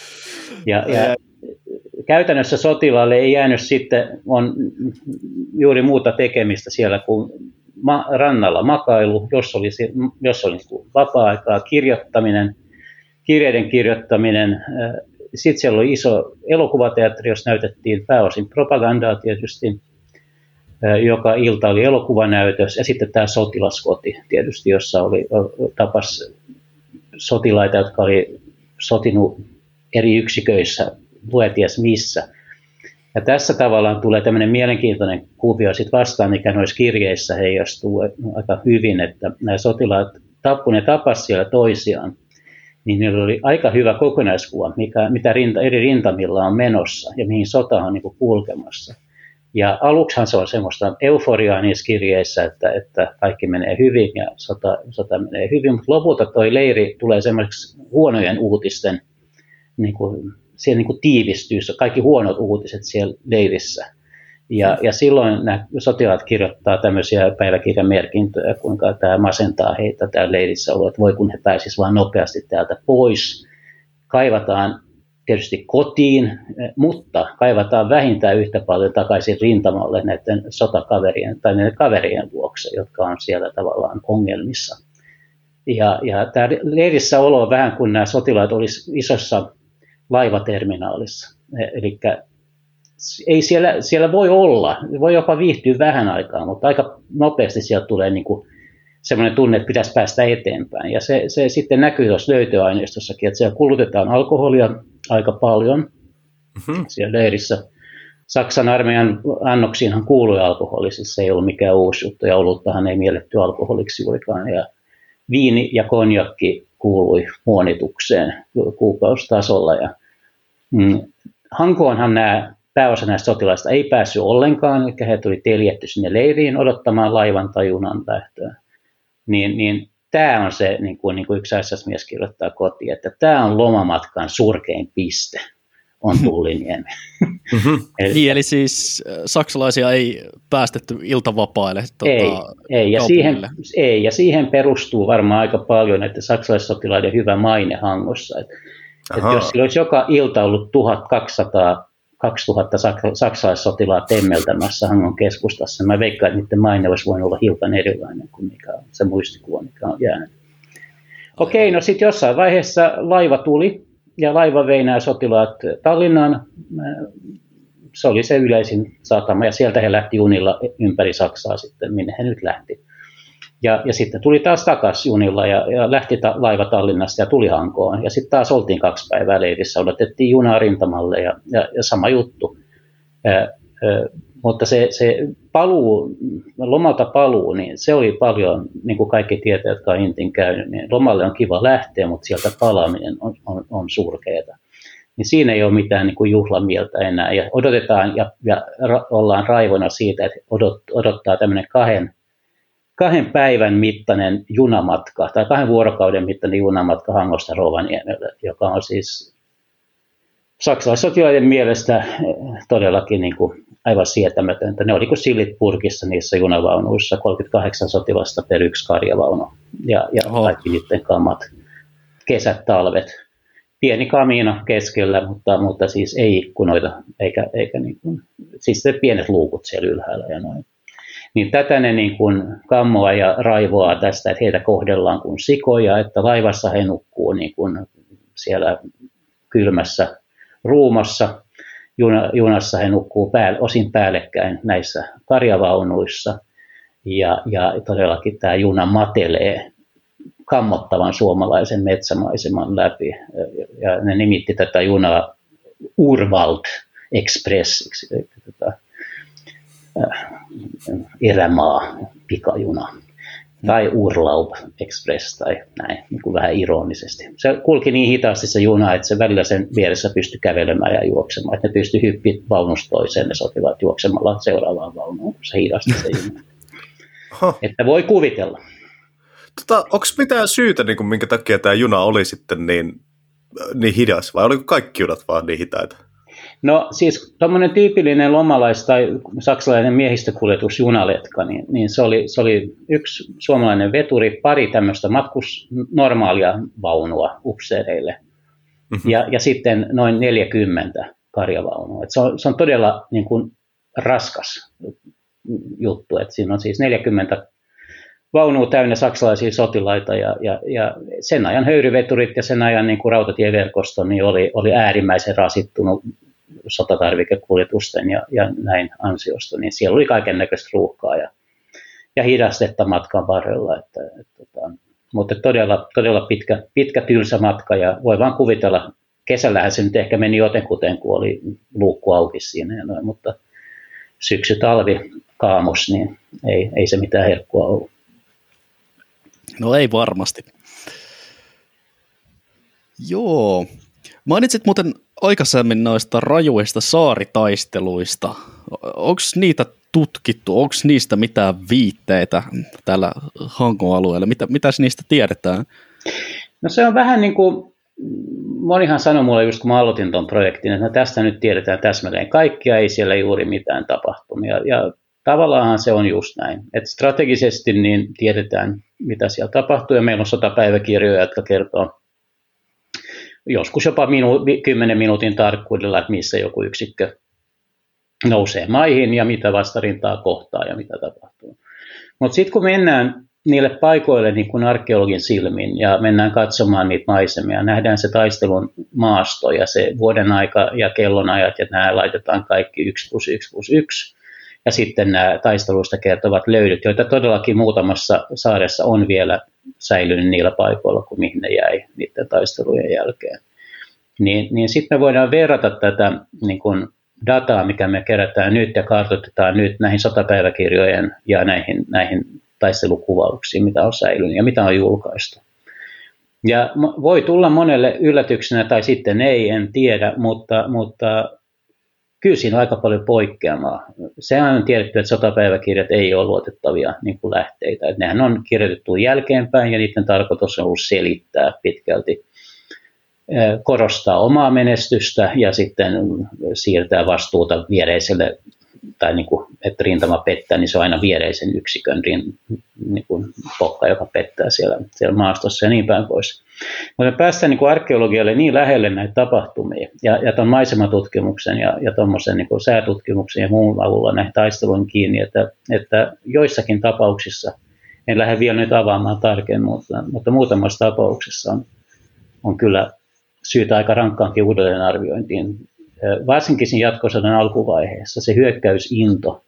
Ja, ja käytännössä sotilaalle ei jäänyt sitten, on juuri muuta tekemistä siellä kuin ma- rannalla makailu, jos oli, jos oli vapaa-aikaa, kirjoittaminen, kirjeiden kirjoittaminen. Sitten siellä oli iso elokuvateatteri, jossa näytettiin pääosin propagandaa tietysti joka ilta oli elokuvanäytös ja sitten tämä sotilaskoti tietysti, jossa oli tapas sotilaita, jotka oli sotinut eri yksiköissä, lueties missä. Ja tässä tavallaan tulee tämmöinen mielenkiintoinen kuvio sit vastaan, mikä noissa kirjeissä heijastuu aika hyvin, että nämä sotilaat tappu ne tapas siellä toisiaan, niin niillä oli aika hyvä kokonaiskuva, mikä, mitä rinta, eri rintamilla on menossa ja mihin sota on niin kulkemassa. Ja aluksihan se on semmoista euforiaa niissä kirjeissä, että, että kaikki menee hyvin ja sota, sota menee hyvin, mutta lopulta toi leiri tulee semmoiseksi huonojen uutisten, niin kuin, siellä niin kuin tiivistyy kaikki huonot uutiset siellä leirissä. Ja, ja silloin nämä sotilaat kirjoittaa tämmöisiä päiväkirjamerkintöjä, kuinka tämä masentaa heitä täällä leirissä että voi kun he pääsisivät vain nopeasti täältä pois. Kaivataan tietysti kotiin, mutta kaivataan vähintään yhtä paljon takaisin rintamalle näiden sotakaverien tai näiden kaverien vuoksi, jotka on siellä tavallaan ongelmissa. Ja, ja tämä leirissä olo on vähän kuin nämä sotilaat olisivat isossa laivaterminaalissa. Eli ei siellä, siellä voi olla, voi jopa viihtyä vähän aikaa, mutta aika nopeasti sieltä tulee niin kuin semmoinen tunne, että pitäisi päästä eteenpäin. Ja se, se sitten näkyy tuossa löytöaineistossakin, että siellä kulutetaan alkoholia aika paljon mm-hmm. siellä leirissä. Saksan armeijan annoksiinhan kuului alkoholi, siis se ei ollut mikään uusi juttu, ja oluttahan ei mielletty alkoholiksi juurikaan. Ja viini ja konjakki kuului muonitukseen kuukaustasolla. Ja, mm, Hankoonhan nämä pääosa näistä sotilaista ei päässyt ollenkaan, eli he tuli teljetty sinne leiriin odottamaan laivan tai junan lähtöä niin, niin tämä on se, niin kuin, niin kuin yksi SS-mies kirjoittaa kotiin, että tämä on lomamatkan surkein piste, on mhm. Tulliniemi. Mm-hmm. eli, niin, eli siis äh, saksalaisia ei päästetty iltavapaille tuota, ei, ei, ja siihen, ei, ja siihen perustuu varmaan aika paljon että saksalaissotilaiden hyvä maine Hangossa. Että, että jos olisi joka ilta ollut 1200 2000 saksalaissotilaa temmeltämässä Hangon keskustassa. Mä veikkaan, että niiden maine olisi voinut olla hiukan erilainen kuin mikä on se muistikuva, mikä on jäänyt. Okei, no sitten jossain vaiheessa laiva tuli ja laiva vei nämä sotilaat Tallinnaan. Se oli se yleisin satama ja sieltä he lähti junilla ympäri Saksaa sitten, minne he nyt lähti. Ja, ja sitten tuli taas takaisin junilla ja, ja lähti ta, laiva Tallinnasta ja tuli Hankoon. Ja sitten taas oltiin kaksi päivää leirissä, odotettiin junaa rintamalle ja, ja, ja sama juttu. Ä, ä, mutta se, se paluu, lomalta paluu, niin se oli paljon, niin kuin kaikki tietävät, jotka on Intin käynyt, niin lomalle on kiva lähteä, mutta sieltä palaaminen on, on, on surkeata. Niin siinä ei ole mitään niin kuin juhlamieltä enää. Ja odotetaan ja, ja ra, ollaan raivona siitä, että odot, odottaa tämmöinen kahden kahden päivän mittainen junamatka, tai kahden vuorokauden mittainen junamatka Hangosta Rovaniemelle, joka on siis saksalaissotilaiden mielestä eh, todellakin niin kuin aivan sietämätöntä. Ne oli kuin sillit purkissa niissä junavaunuissa, 38 sotilasta per yksi karjavaunu ja, ja kaikki niiden kamat, kesät, talvet. Pieni kamiina keskellä, mutta, mutta siis ei ikkunoita, eikä, eikä niin kuin, siis se pienet luukut siellä ylhäällä ja noin. Niin tätä ne niin kuin kammoa ja raivoaa tästä, että heitä kohdellaan kuin sikoja, että laivassa he nukkuu niin kuin siellä kylmässä ruumassa. Juna, junassa he nukkuu päälle, osin päällekkäin näissä karjavaunuissa. Ja, ja todellakin tämä juna matelee kammottavan suomalaisen metsämaiseman läpi. Ja ne nimitti tätä junaa Urwald Expressiksi, erämaa pikajuna tai Urlaub Express tai näin, niin kuin vähän ironisesti. Se kulki niin hitaasti se juna, että se välillä sen vieressä pystyi kävelemään ja juoksemaan, että ne pystyi hyppiä vaunusta toiseen, ne sotilaat juoksemalla seuraavaan vaunuun, kun se hidasti se juna. Että voi kuvitella. Tota, Onko mitään syytä, niin kuin, minkä takia tämä juna oli sitten niin, niin hidas, vai oliko kaikki junat vaan niin hitaita? No siis tuommoinen tyypillinen lomalais- tai saksalainen miehistökuljetus junaletka, niin, niin se, oli, se oli yksi suomalainen veturi, pari tämmöistä matkus normaalia vaunua upseereille mm-hmm. ja, ja sitten noin 40 karjavaunua. Et se, on, se on todella niin kuin, raskas juttu, että siinä on siis 40 vaunua täynnä saksalaisia sotilaita ja, ja, ja sen ajan höyryveturit ja sen ajan niin kuin rautatieverkosto niin oli, oli äärimmäisen rasittunut sotatarvikekuljetusten ja, ja näin ansiosta, niin siellä oli kaiken näköistä ruuhkaa ja, ja hidastetta matkan varrella. Että, että, että, tota, mutta todella, todella pitkä, pitkä tylsä matka ja voi vaan kuvitella, kesällähän se nyt ehkä meni jotenkuten, kun oli luukku auki siinä ja noin, mutta syksy, talvi, kaamos, niin ei, ei se mitään herkkua ollut. No ei varmasti. Joo. Mainitsit muuten aikaisemmin noista rajuista saaritaisteluista. Onko niitä tutkittu? Onko niistä mitään viitteitä täällä Hankon alueella? Mitä, mitäs niistä tiedetään? No se on vähän niin kuin, monihan sanoi mulle just kun mä aloitin tuon projektin, että no tästä nyt tiedetään täsmälleen kaikkia, ei siellä juuri mitään tapahtunut. Ja, ja tavallaan se on just näin. että strategisesti niin tiedetään, mitä siellä tapahtuu, ja meillä on sotapäiväkirjoja, jotka kertoo joskus jopa minu, 10 minuutin tarkkuudella, että missä joku yksikkö nousee maihin ja mitä vastarintaa kohtaa ja mitä tapahtuu. Mutta sitten kun mennään niille paikoille niin kuin arkeologin silmin ja mennään katsomaan niitä maisemia, nähdään se taistelun maasto ja se vuoden aika ja kellonajat ja nämä laitetaan kaikki 1 plus 1 plus 1 ja sitten nämä taisteluista kertovat löydyt, joita todellakin muutamassa saaressa on vielä säilynyt niillä paikoilla, kuin mihin ne jäi niiden taistelujen jälkeen. Niin, niin sitten me voidaan verrata tätä niin kuin dataa, mikä me kerätään nyt ja kartoitetaan nyt näihin sotapäiväkirjojen ja näihin, näihin taistelukuvauksiin, mitä on säilynyt ja mitä on julkaistu. Ja voi tulla monelle yllätyksenä tai sitten ei, en tiedä, mutta, mutta kyllä siinä on aika paljon poikkeamaa. Sehän on tiedetty, että sotapäiväkirjat ei ole luotettavia niin kuin lähteitä. Että nehän on kirjoitettu jälkeenpäin ja niiden tarkoitus on ollut selittää pitkälti, korostaa omaa menestystä ja sitten siirtää vastuuta viereiselle tai niin kuin, että rintama pettää, niin se on aina viereisen yksikön niin kuin pokka, joka pettää siellä, siellä maastossa ja niin päin pois. Mutta päästään niin arkeologialle niin lähelle näitä tapahtumia ja, ja tuon maisematutkimuksen ja, ja tuommoisen niin säätutkimuksen ja muun avulla näihin taisteluun kiinni, että, että joissakin tapauksissa, en lähde vielä nyt avaamaan tarkemmin, mutta, mutta muutamassa tapauksessa on, on kyllä syytä aika rankkaankin uudelleenarviointiin. Varsinkin siinä jatkosodan alkuvaiheessa se hyökkäysinto,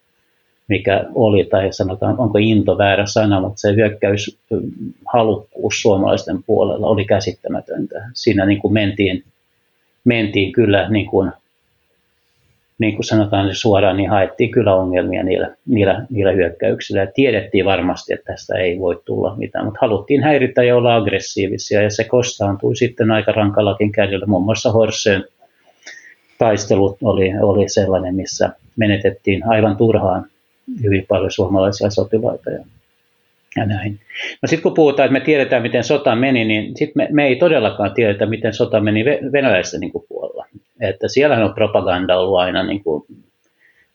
mikä oli, tai sanotaan, onko into väärä sana, mutta se hyökkäys halukkuus suomalaisten puolella oli käsittämätöntä. Siinä niin kuin mentiin, mentiin kyllä, niin kuin, niin kuin sanotaan niin suoraan, niin haettiin kyllä ongelmia niillä, niillä, niillä hyökkäyksillä. Ja tiedettiin varmasti, että tästä ei voi tulla mitään, mutta haluttiin häiritä ja olla aggressiivisia, ja se kostaantui sitten aika rankallakin kädellä. Muun muassa Horseen taistelut oli, oli sellainen, missä menetettiin aivan turhaan hyvin paljon suomalaisia sotilaita ja, ja näin. No sitten kun puhutaan, että me tiedetään, miten sota meni, niin sitten me, me ei todellakaan tiedetä, miten sota meni venäläisten niin puolella. että siellä on propaganda ollut aina niin kuin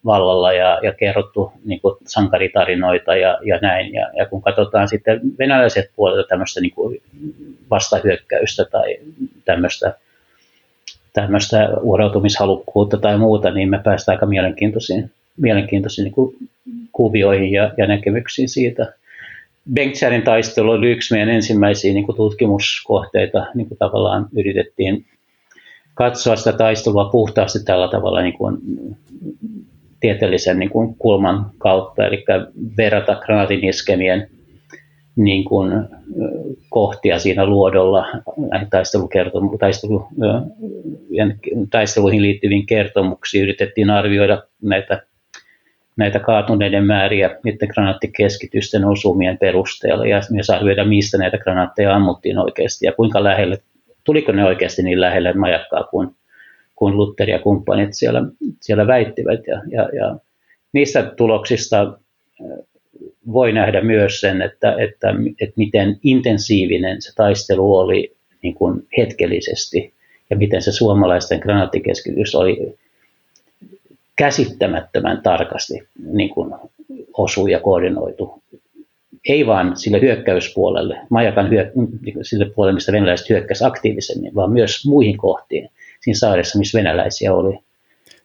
vallalla ja, ja kerrottu niin kuin sankaritarinoita ja, ja näin. Ja, ja kun katsotaan sitten venäläiset puolelta tämmöistä niin kuin vastahyökkäystä tai tämmöistä, tämmöistä uhrautumishalukkuutta tai muuta, niin me päästään aika mielenkiintoisiin, mielenkiintoisiin niin kuvioihin ja, ja näkemyksiin siitä. Bengtsärin taistelu oli yksi meidän ensimmäisiä niin kuin tutkimuskohteita, niin kuin tavallaan yritettiin katsoa sitä taistelua puhtaasti tällä tavalla niin kuin tieteellisen niin kuin kulman kautta, eli verrata granaatin iskemien niin kuin, kohtia siinä luodolla taistelukertomu- taistelu, taisteluihin liittyviin kertomuksiin. Yritettiin arvioida näitä, näitä kaatuneiden määriä niiden granaattikeskitysten osumien perusteella ja myös arvioida, mistä näitä granaatteja ammuttiin oikeasti ja kuinka lähelle, tuliko ne oikeasti niin lähelle majakkaa kuin kuin Luther ja kumppanit siellä, siellä väittivät. Ja, ja, ja niistä tuloksista äh, voi nähdä myös sen, että, että, että miten intensiivinen se taistelu oli niin kuin hetkellisesti ja miten se suomalaisten granaattikeskitys oli käsittämättömän tarkasti niin kuin osu ja koordinoitu. Ei vaan sille hyökkäyspuolelle, majakan hyö, sille puolelle, mistä venäläiset hyökkäsivät aktiivisemmin, vaan myös muihin kohtiin siinä saaressa, missä venäläisiä oli.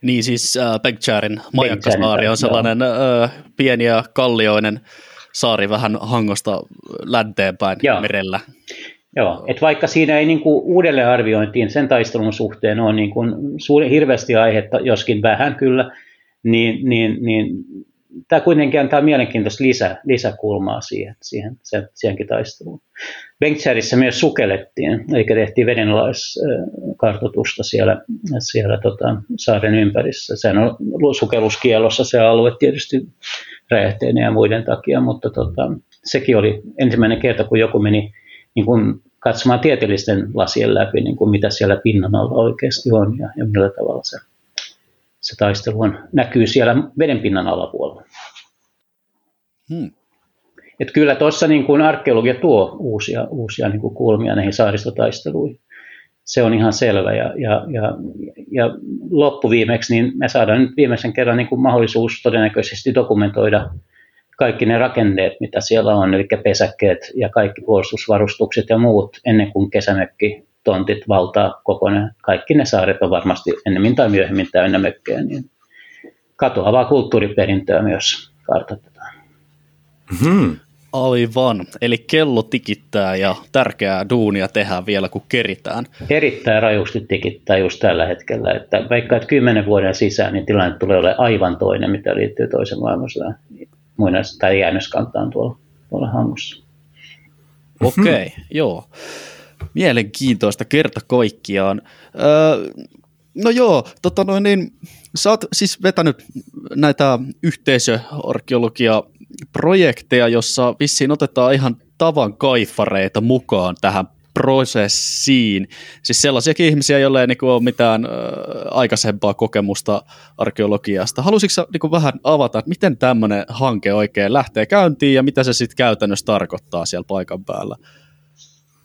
Niin siis äh, Pekcharin majakkasaari on sellainen äh, pieni ja kallioinen saari vähän hangosta länteenpäin Joo. merellä. Joo, että vaikka siinä ei niinku uudelleenarviointiin sen taistelun suhteen ole niinku suuri, hirveästi aihetta, joskin vähän kyllä, niin, niin, niin tämä kuitenkin antaa mielenkiintoista lisä, lisäkulmaa siihen, siihen, siihenkin taisteluun. Bengtsärissä myös sukellettiin, eikä tehtiin vedenalaiskartoitusta siellä, siellä tota, saaren ympärissä. Sehän on sukelluskielossa se alue tietysti räjähteiden ja muiden takia, mutta tota, sekin oli ensimmäinen kerta, kun joku meni niin kuin katsomaan tieteellisten lasien läpi, niin kuin mitä siellä pinnan alla oikeasti on ja, ja millä tavalla se se taistelu on, näkyy siellä vedenpinnan alapuolella. Hmm. Et kyllä tuossa niin kuin arkeologia tuo uusia, uusia niin kuin kulmia näihin saaristotaisteluihin. Se on ihan selvä. Ja, ja, ja, ja loppuviimeksi niin me saadaan nyt viimeisen kerran niin kuin mahdollisuus todennäköisesti dokumentoida kaikki ne rakenteet, mitä siellä on, eli pesäkkeet ja kaikki puolustusvarustukset ja muut, ennen kuin kesämökki tontit valtaa koko ne, kaikki ne saaret on varmasti ennemmin tai myöhemmin täynnä mökkejä, niin katoavaa kulttuuriperintöä myös kartoitetaan. Hmm. Aivan. Eli kello tikittää ja tärkeää duunia tehdään vielä, kun keritään. Erittäin rajusti tikittää just tällä hetkellä. Että vaikka että kymmenen vuoden sisään, niin tilanne tulee olemaan aivan toinen, mitä liittyy toisen maailmansodan muinais- tai jäännöskantaan tuolla, tuolla hangussa. Okei, okay, joo mielenkiintoista kerta kaikkiaan. Öö, no joo, tota noin, niin, sä oot siis vetänyt näitä yhteisöarkeologia projekteja, jossa vissiin otetaan ihan tavan kaifareita mukaan tähän prosessiin. Siis sellaisiakin ihmisiä, joilla ei niin ole mitään ö, aikaisempaa kokemusta arkeologiasta. Haluaisitko niin vähän avata, että miten tämmöinen hanke oikein lähtee käyntiin ja mitä se sitten käytännössä tarkoittaa siellä paikan päällä?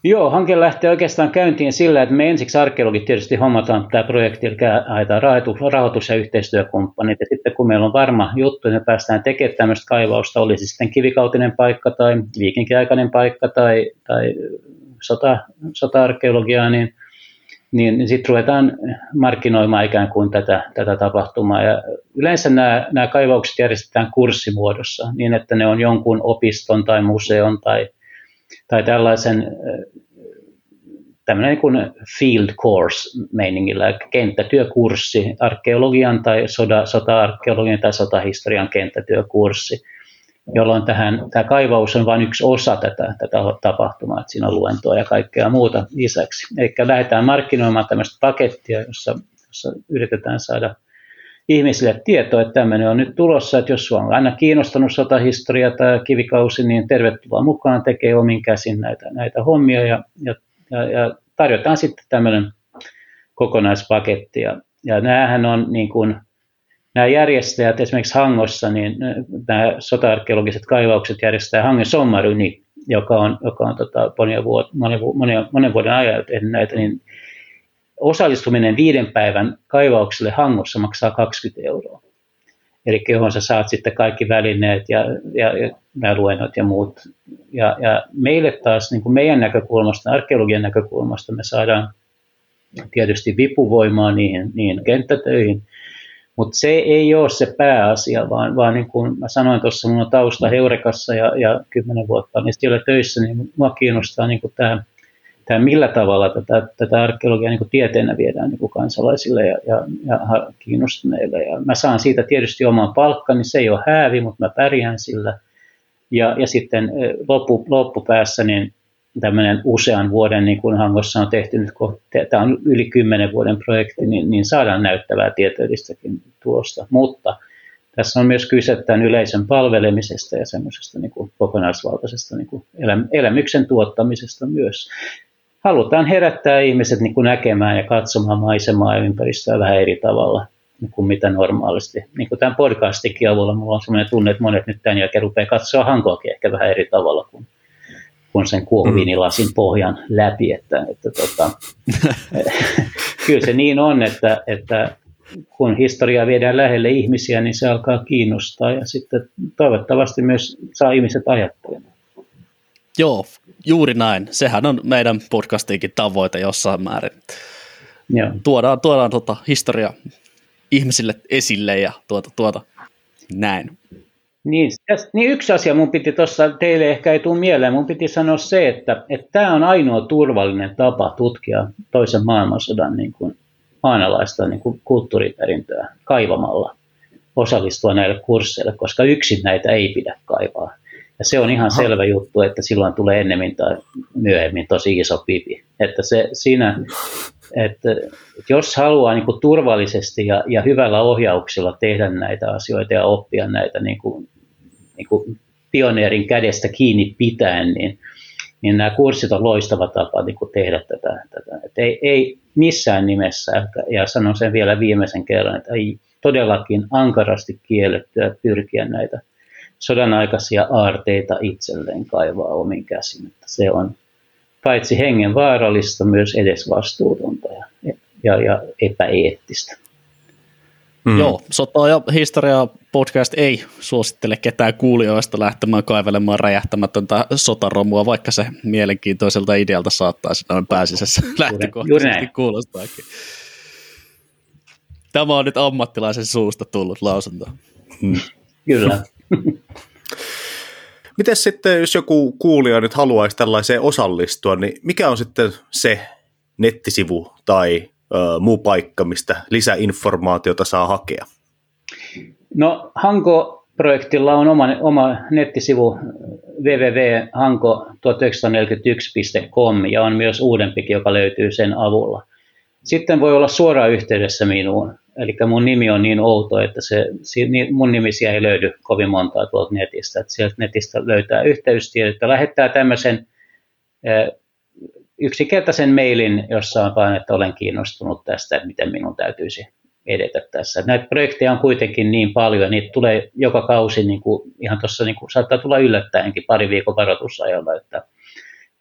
Joo, hanke lähtee oikeastaan käyntiin sillä, että me ensiksi arkeologit tietysti hommataan tämä projekti, eli haetaan rahoitus, rahoitus- ja yhteistyökumppanit. Ja sitten kun meillä on varma juttu, että me päästään tekemään tämmöistä kaivausta, olisi sitten kivikautinen paikka tai viikinkiaikainen paikka tai, tai sota, sota-arkeologiaa, niin, niin, niin sitten ruvetaan markkinoimaan ikään kuin tätä, tätä tapahtumaa. Ja yleensä nämä, nämä kaivaukset järjestetään kurssimuodossa niin, että ne on jonkun opiston tai museon tai tai tällaisen tämmöinen niin field course meiningillä, kenttätyökurssi, arkeologian tai sota, sota-arkeologian tai sotahistorian kenttätyökurssi, jolloin tähän, tämä kaivaus on vain yksi osa tätä, tätä tapahtumaa, että siinä on luentoa ja kaikkea muuta lisäksi. Eli lähdetään markkinoimaan tämmöistä pakettia, jossa, jossa yritetään saada – ihmisille tietoa, että tämmöinen on nyt tulossa, että jos sinua on aina kiinnostanut sotahistoria tai kivikausi, niin tervetuloa mukaan tekee omin käsin näitä, näitä hommia ja, ja, ja, ja tarjotaan sitten tämmöinen kokonaispaketti. Ja, ja näähän on niin kuin, nämä järjestäjät esimerkiksi Hangossa, niin nämä sota-arkeologiset kaivaukset järjestää Hangen Sommaryni, joka on, joka on tota, monen, vuoden, monen, monen, monen vuoden ajan tehnyt näitä, niin osallistuminen viiden päivän kaivaukselle Hangossa maksaa 20 euroa. Eli johon sä saat sitten kaikki välineet ja, ja, ja luennot ja muut. Ja, ja meille taas niin kuin meidän näkökulmasta, arkeologian näkökulmasta me saadaan tietysti vipuvoimaa niihin, niihin kenttätöihin, mutta se ei ole se pääasia, vaan, vaan niin kuin mä sanoin tuossa, mun on tausta Heurekassa ja, ja kymmenen vuotta niin siellä töissä, niin mua kiinnostaa niin tämä, tämä, millä tavalla tätä, tätä arkeologiaa niin tieteenä viedään niin kansalaisille ja, ja, ja kiinnostuneille. Ja mä saan siitä tietysti oman palkkani, se ei ole häävi, mutta mä pärjään sillä. Ja, ja sitten loppu, loppupäässä niin tämmöinen usean vuoden, niin kuin Hangossa on tehty nyt, tämä on yli kymmenen vuoden projekti, niin, niin saadaan näyttävää tieteellistäkin tulosta. Mutta tässä on myös kyse tämän yleisön palvelemisesta ja semmoisesta niin kuin kokonaisvaltaisesta niin kuin elämyksen tuottamisesta myös. Halutaan herättää ihmiset niin kuin näkemään ja katsomaan maisemaa ja ympäristöä vähän eri tavalla niin kuin mitä normaalisti. Niin kuin tämän podcastinkin avulla mulla on sellainen tunne, että monet nyt tämän jälkeen rupeaa katsoa Hankoakin ehkä vähän eri tavalla kuin kun sen kuohuviinilasin pohjan läpi. Että, että tota, kyllä se niin on, että, että kun historiaa viedään lähelle ihmisiä, niin se alkaa kiinnostaa ja sitten toivottavasti myös saa ihmiset ajattelemaan. Joo, juuri näin. Sehän on meidän podcastinkin tavoite jossain määrin. Joo. Tuodaan, tuodaan tuota historia ihmisille esille ja tuota, tuota näin. Niin, niin yksi asia mun piti tuossa, teille ehkä ei tule mieleen, mun piti sanoa se, että tämä on ainoa turvallinen tapa tutkia toisen maailmansodan niin kuin maanalaista niin kuin kulttuuriperintöä kaivamalla, osallistua näille kursseille, koska yksin näitä ei pidä kaivaa. Ja se on ihan selvä juttu, että silloin tulee ennemmin tai myöhemmin tosi iso pipi. Että se siinä, että jos haluaa niin kuin turvallisesti ja, ja hyvällä ohjauksella tehdä näitä asioita ja oppia näitä niin kuin niin kuin pioneerin kädestä kiinni pitäen, niin, niin nämä kurssit on loistava tapa niin kuin tehdä tätä. tätä. Et ei, ei missään nimessä, ja sanon sen vielä viimeisen kerran, että ei todellakin ankarasti kiellettyä pyrkiä näitä sodan aikaisia aarteita itselleen kaivaa omin käsin. Että se on paitsi hengen vaarallista, myös edesvastuutonta ja, ja, ja epäeettistä. Mm. Joo, sota ja historia podcast ei suosittele ketään kuulijoista lähtemään kaivelemaan räjähtämätöntä sotaromua, vaikka se mielenkiintoiselta idealta saattaisi noin pääsisessä lähtökohtaisesti kuulostaakin. Tämä on nyt ammattilaisen suusta tullut lausunto. Mm. Kyllä. Miten sitten, jos joku kuulija nyt haluaisi tällaiseen osallistua, niin mikä on sitten se nettisivu tai muu paikka, mistä lisäinformaatiota saa hakea? No Hanko-projektilla on oma, oma nettisivu www.hanko1941.com ja on myös uudempikin, joka löytyy sen avulla. Sitten voi olla suoraan yhteydessä minuun. Eli mun nimi on niin outo, että se, mun nimisiä ei löydy kovin montaa tuolta netistä. Että sieltä netistä löytää yhteystiedot ja lähettää tämmöisen yksinkertaisen mailin, jossa on vain, että olen kiinnostunut tästä, että miten minun täytyisi edetä tässä. Näitä projekteja on kuitenkin niin paljon, ja niitä tulee joka kausi, niin kuin, ihan tuossa niin kuin, saattaa tulla yllättäenkin pari viikon varoitusajalla, että,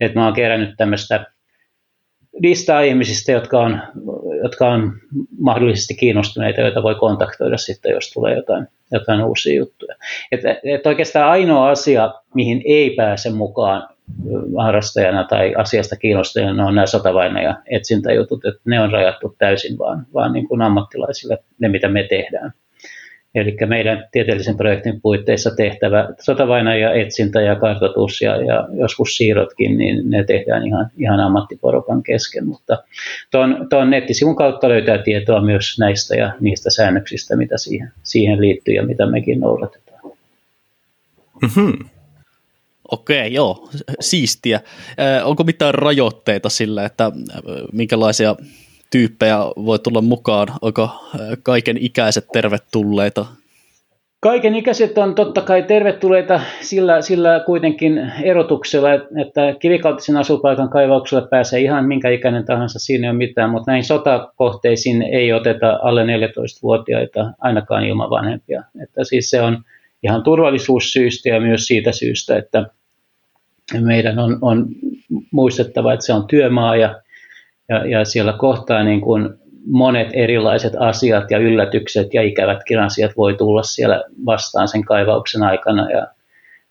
että mä oon kerännyt tämmöistä listaa ihmisistä, jotka on, jotka on mahdollisesti kiinnostuneita, joita voi kontaktoida sitten, jos tulee jotain, jotain uusia juttuja. Et, et oikeastaan ainoa asia, mihin ei pääse mukaan harrastajana tai asiasta kiinnostajana on nämä sotavaina ja etsintäjutut, että ne on rajattu täysin vaan, vaan niin kuin ammattilaisille, ne mitä me tehdään. Eli meidän tieteellisen projektin puitteissa tehtävä sotavaina ja etsintä ja kartoitus ja, ja joskus siirrotkin, niin ne tehdään ihan, ihan ammattiporokan kesken. Mutta tuon, tuon nettisivun kautta löytää tietoa myös näistä ja niistä säännöksistä, mitä siihen, siihen liittyy ja mitä mekin noudatetaan. Mm-hmm. Okei, joo, siistiä. onko mitään rajoitteita sillä, että minkälaisia tyyppejä voi tulla mukaan? Onko kaiken ikäiset tervetulleita? Kaiken ikäiset on totta kai tervetulleita sillä, sillä kuitenkin erotuksella, että kivikaltisen asupaikan kaivaukselle pääsee ihan minkä ikäinen tahansa, siinä ei ole mitään, mutta näin sotakohteisiin ei oteta alle 14-vuotiaita ainakaan ilman vanhempia. Että siis se on ihan turvallisuussyistä ja myös siitä syystä, että meidän on, on muistettava, että se on työmaa ja, ja, ja siellä kohtaa niin kuin monet erilaiset asiat ja yllätykset ja ikävätkin asiat voi tulla siellä vastaan sen kaivauksen aikana ja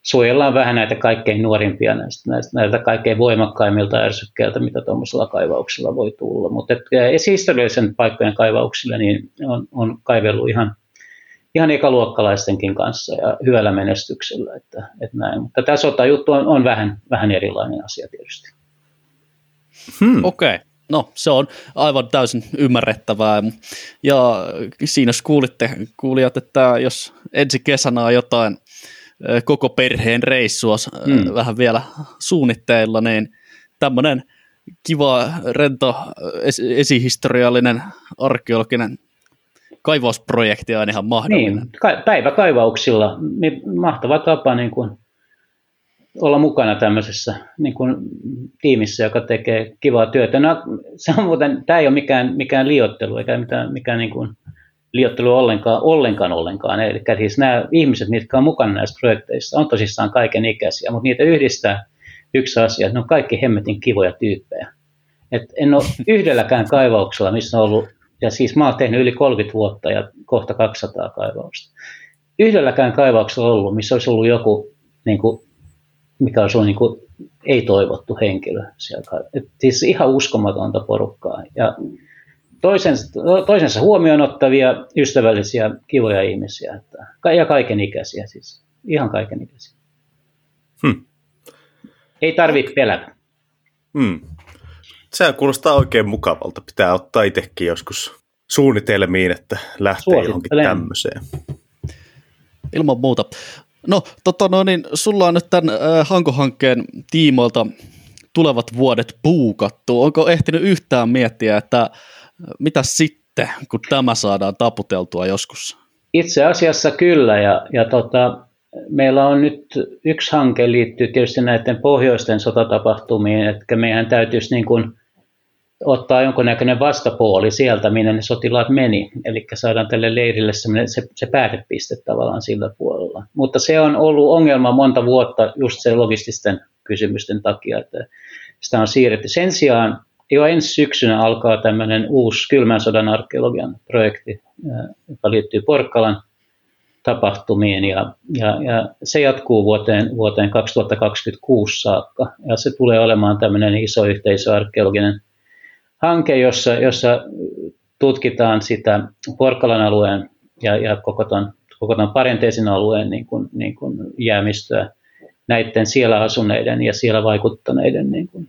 suojellaan vähän näitä kaikkein nuorimpia näistä, näistä, näitä kaikkein voimakkaimmilta ärsykkeiltä, mitä tuommoisella kaivauksella voi tulla. Mutta historiallisen paikkojen kaivauksilla niin on, on kaivellut ihan, ihan ekaluokkalaistenkin kanssa ja hyvällä menestyksellä. Että, että näin. Mutta tämä sota-juttu on, on vähän, vähän erilainen asia tietysti. Hmm. Okei. Okay. No, se on aivan täysin ymmärrettävää. Ja siinä jos kuulitte, kuulijat, että jos ensi kesänä on jotain koko perheen reissua mm. vähän vielä suunnitteilla, niin tämmöinen kiva, rento, esihistoriallinen, arkeologinen kaivausprojekti on ihan mahdollinen. Niin, päiväkaivauksilla. Niin mahtava tapa niin kuin olla mukana tämmöisessä niin kuin, tiimissä, joka tekee kivaa työtä. No, se on muuten, tämä ei ole mikään, mikään liottelu eikä mitään, mikään niin kuin, liottelu ollenkaan, ollenkaan, ollenkaan. Eli siis nämä ihmiset, mitkä on mukana näissä projekteissa, on tosissaan kaiken ikäisiä, mutta niitä yhdistää yksi asia, että ne on kaikki hemmetin kivoja tyyppejä. Et en ole yhdelläkään kaivauksella, missä on ollut, ja siis mä oon tehnyt yli 30 vuotta ja kohta 200 kaivausta. Yhdelläkään kaivauksella ollut, missä olisi ollut joku, niin kuin, mikä olisi ollut niin kuin, ei-toivottu henkilö siellä. Et siis ihan uskomatonta porukkaa. Ja toisensa, toisensa huomioon ottavia, ystävällisiä, kivoja ihmisiä. Että, ja kaiken ikäisiä siis. Ihan kaiken ikäisiä. Hmm. Ei tarvitse pelätä. Hmm. Se kuulostaa oikein mukavalta. Pitää ottaa itsekin joskus suunnitelmiin, että lähtee johonkin tämmöiseen. Ilman muuta. No, tota, no niin, sulla on nyt tämän äh, Hanko-hankkeen tiimoilta tulevat vuodet puukattu. Onko ehtinyt yhtään miettiä, että mitä sitten, kun tämä saadaan taputeltua joskus? Itse asiassa kyllä, ja, ja tota, meillä on nyt yksi hanke liittyy tietysti näiden pohjoisten sotatapahtumiin, että meidän täytyisi niin kuin ottaa jonkunnäköinen vastapuoli sieltä, minne ne sotilaat meni. Eli saadaan tälle leirille se, se päätepiste tavallaan sillä puolella. Mutta se on ollut ongelma monta vuotta just se logististen kysymysten takia, että sitä on siirretty. Sen sijaan jo ensi syksynä alkaa tämmöinen uusi kylmän sodan arkeologian projekti, joka liittyy Porkkalan tapahtumiin ja, ja, ja se jatkuu vuoteen, vuoteen 2026 saakka ja se tulee olemaan tämmöinen iso yhteisöarkeologinen hanke, jossa, jossa tutkitaan sitä Porkkalan alueen ja, ja koko ton, koko ton parenteesin alueen niin kuin, niin kuin jäämistöä näiden siellä asuneiden ja siellä vaikuttaneiden niin kuin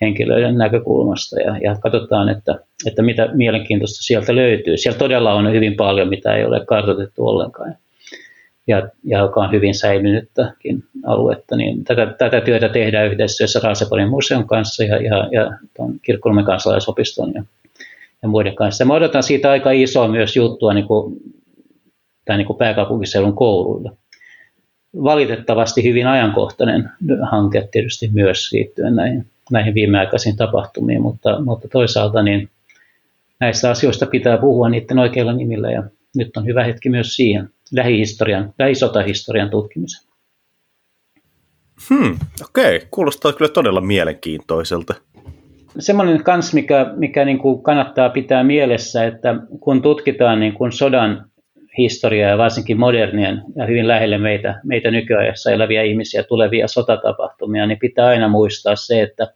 henkilöiden näkökulmasta ja, ja katsotaan, että, että mitä mielenkiintoista sieltä löytyy. Siellä todella on hyvin paljon, mitä ei ole kartoitettu ollenkaan ja, ja joka on hyvin säilynyttäkin aluetta. Niin tätä, tätä työtä tehdään yhdessä Raaseporin museon kanssa ja, ja, ja Kirkkolmen kansalaisopiston ja, ja muiden kanssa. Mä odotan siitä aika isoa myös juttua niin kuin, tai niin kuin pääkaupunkiseudun kouluille. Valitettavasti hyvin ajankohtainen hanke tietysti myös liittyen näihin näihin viimeaikaisiin tapahtumiin, mutta, mutta toisaalta niin näistä asioista pitää puhua niiden oikeilla nimillä ja nyt on hyvä hetki myös siihen lähihistorian, lähisotahistorian tutkimiseen. Hmm, okei, okay. kuulostaa kyllä todella mielenkiintoiselta. Semmoinen kans, mikä, mikä niin kuin kannattaa pitää mielessä, että kun tutkitaan niin kuin sodan historiaa ja varsinkin modernien ja hyvin lähelle meitä, meitä nykyajassa eläviä ihmisiä, tulevia sotatapahtumia, niin pitää aina muistaa se, että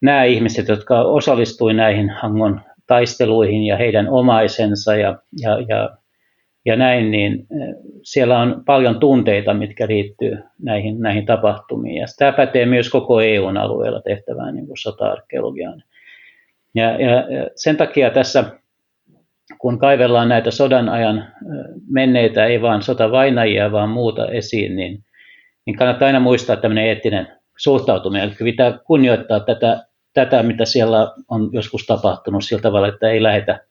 nämä ihmiset, jotka osallistuivat näihin Hangon taisteluihin ja heidän omaisensa ja, ja, ja, ja näin, niin eh, siellä on paljon tunteita, mitkä liittyy näihin, näihin tapahtumiin. Ja tämä pätee myös koko EUn alueella tehtävään niin sota-arkeologiaan. Ja, ja sen takia tässä, kun kaivellaan näitä sodan ajan eh, menneitä, ei vain sotavainajia, vaan muuta esiin, niin, niin kannattaa aina muistaa tämmöinen eettinen suhtautuminen. Eli pitää kunnioittaa tätä tätä, mitä siellä on joskus tapahtunut sillä tavalla, että ei lähdetä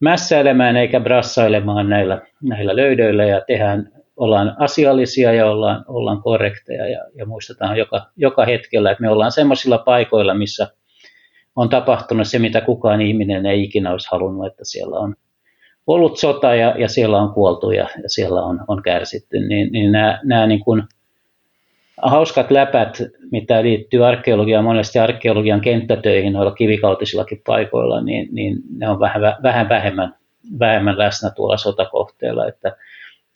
mässäilemään eikä brassailemaan näillä, näillä löydöillä. Ja tehdään, ollaan asiallisia ja ollaan, ollaan korrekteja. Ja, ja muistetaan joka, joka hetkellä, että me ollaan semmoisilla paikoilla, missä on tapahtunut se, mitä kukaan ihminen ei ikinä olisi halunnut, että siellä on ollut sota ja, ja siellä on kuoltu ja, ja siellä on, on kärsitty, niin, niin nämä, nämä niin kuin hauskat läpät, mitä liittyy arkeologiaan, monesti arkeologian kenttätöihin noilla kivikautisillakin paikoilla, niin, niin ne on vähän, vähän vähemmän, vähemmän läsnä tuolla sotakohteella, että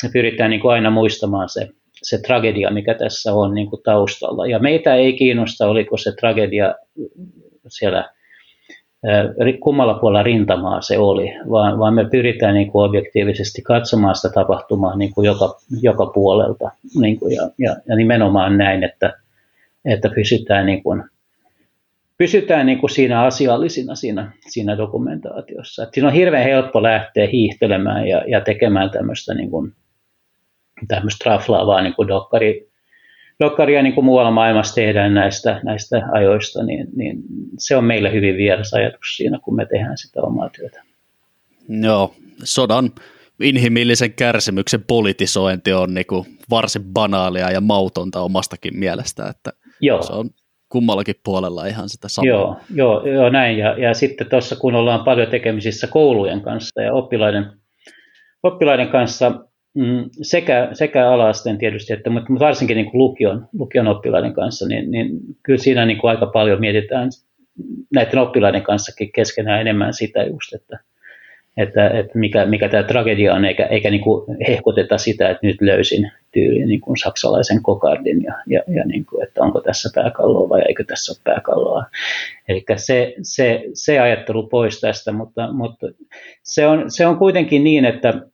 me pyritään niin kuin aina muistamaan se, se tragedia, mikä tässä on niin kuin taustalla. Ja meitä ei kiinnosta, oliko se tragedia siellä kummalla puolella rintamaa se oli, vaan, vaan me pyritään niin kuin objektiivisesti katsomaan sitä tapahtumaa niin kuin joka, joka puolelta niin kuin ja, ja, ja nimenomaan näin, että, että pysytään, niin kuin, pysytään niin kuin siinä asiallisina siinä, siinä dokumentaatiossa. Et siinä on hirveän helppo lähteä hiihtelemään ja, ja tekemään tämmöistä niin kuin, raflaavaa niin kuin dokkari, dokkaria niin kuin muualla maailmassa tehdään näistä, näistä ajoista, niin, niin se on meille hyvin vieras ajatus siinä, kun me tehdään sitä omaa työtä. Joo, sodan inhimillisen kärsimyksen politisointi on niin kuin varsin banaalia ja mautonta omastakin mielestä, että Joo. se on kummallakin puolella ihan sitä samaa. Joo, joo, joo näin. Ja, ja sitten tuossa kun ollaan paljon tekemisissä koulujen kanssa ja oppilaiden, oppilaiden kanssa, Mm, sekä, sekä alaasteen tietysti, että, mutta varsinkin niin kuin lukion, lukion oppilaiden kanssa, niin, niin kyllä siinä niin kuin aika paljon mietitään näiden oppilaiden kanssakin keskenään enemmän sitä just, että, että, että mikä, mikä tämä tragedia on, eikä, eikä niin kuin hehkuteta sitä, että nyt löysin tyyliin niin kuin saksalaisen kokardin ja, ja, ja niin kuin, että onko tässä pääkalloa vai eikö tässä ole pääkalloa. Eli se, se, se ajattelu pois tästä, mutta, mutta se, on, se on kuitenkin niin, että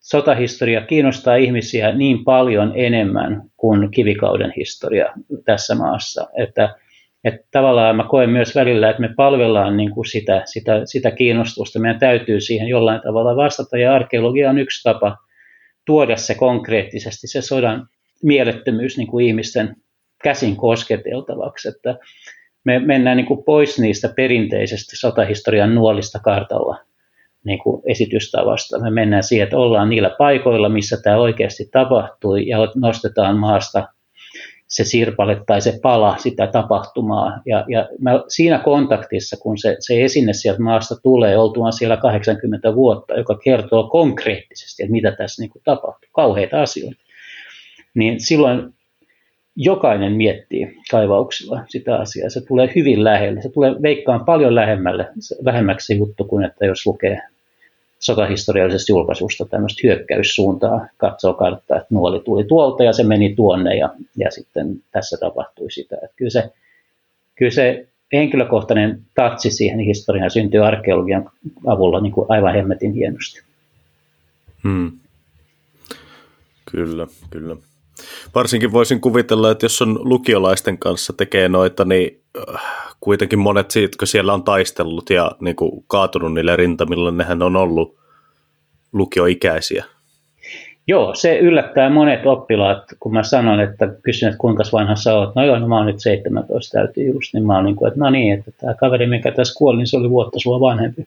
sotahistoria kiinnostaa ihmisiä niin paljon enemmän kuin kivikauden historia tässä maassa, että, että tavallaan mä koen myös välillä, että me palvellaan niin kuin sitä, sitä, sitä kiinnostusta, meidän täytyy siihen jollain tavalla vastata, ja arkeologia on yksi tapa tuoda se konkreettisesti, se sodan mielettömyys niin kuin ihmisten käsin kosketeltavaksi, että me mennään niin kuin pois niistä perinteisesti sotahistorian nuolista kartalla niin kuin esitystavasta. Me mennään siihen, että ollaan niillä paikoilla, missä tämä oikeasti tapahtui ja nostetaan maasta se sirpale tai se pala sitä tapahtumaa. Ja, ja mä, siinä kontaktissa, kun se, se esine sieltä maasta tulee, oltuaan siellä 80 vuotta, joka kertoo konkreettisesti, että mitä tässä niin kuin tapahtui, kauheita asioita, niin silloin jokainen miettii kaivauksilla sitä asiaa. Se tulee hyvin lähelle. Se tulee veikkaan paljon lähemmälle, vähemmäksi juttu kuin että jos lukee sotahistoriallisesta julkaisusta tämmöistä hyökkäyssuuntaa, katsoo karttaa, että nuoli tuli tuolta ja se meni tuonne ja, ja sitten tässä tapahtui sitä. Että kyllä, se, kyllä se henkilökohtainen tatsi siihen historiaan syntyy arkeologian avulla niin kuin aivan hemmetin hienosti. Hmm. Kyllä, kyllä. Varsinkin voisin kuvitella, että jos on lukiolaisten kanssa tekee noita, niin äh, kuitenkin monet siitä, kun siellä on taistellut ja niin kuin kaatunut niille rintamilla, nehän on ollut lukioikäisiä. Joo, se yllättää monet oppilaat, kun mä sanon, että kysyn, että kuinka vanha sä oot. No joo, no mä oon nyt 17 täytyy just, niin mä oon niin kuin, että no niin, että tämä kaveri, mikä tässä kuoli, niin se oli vuotta sua vanhempi.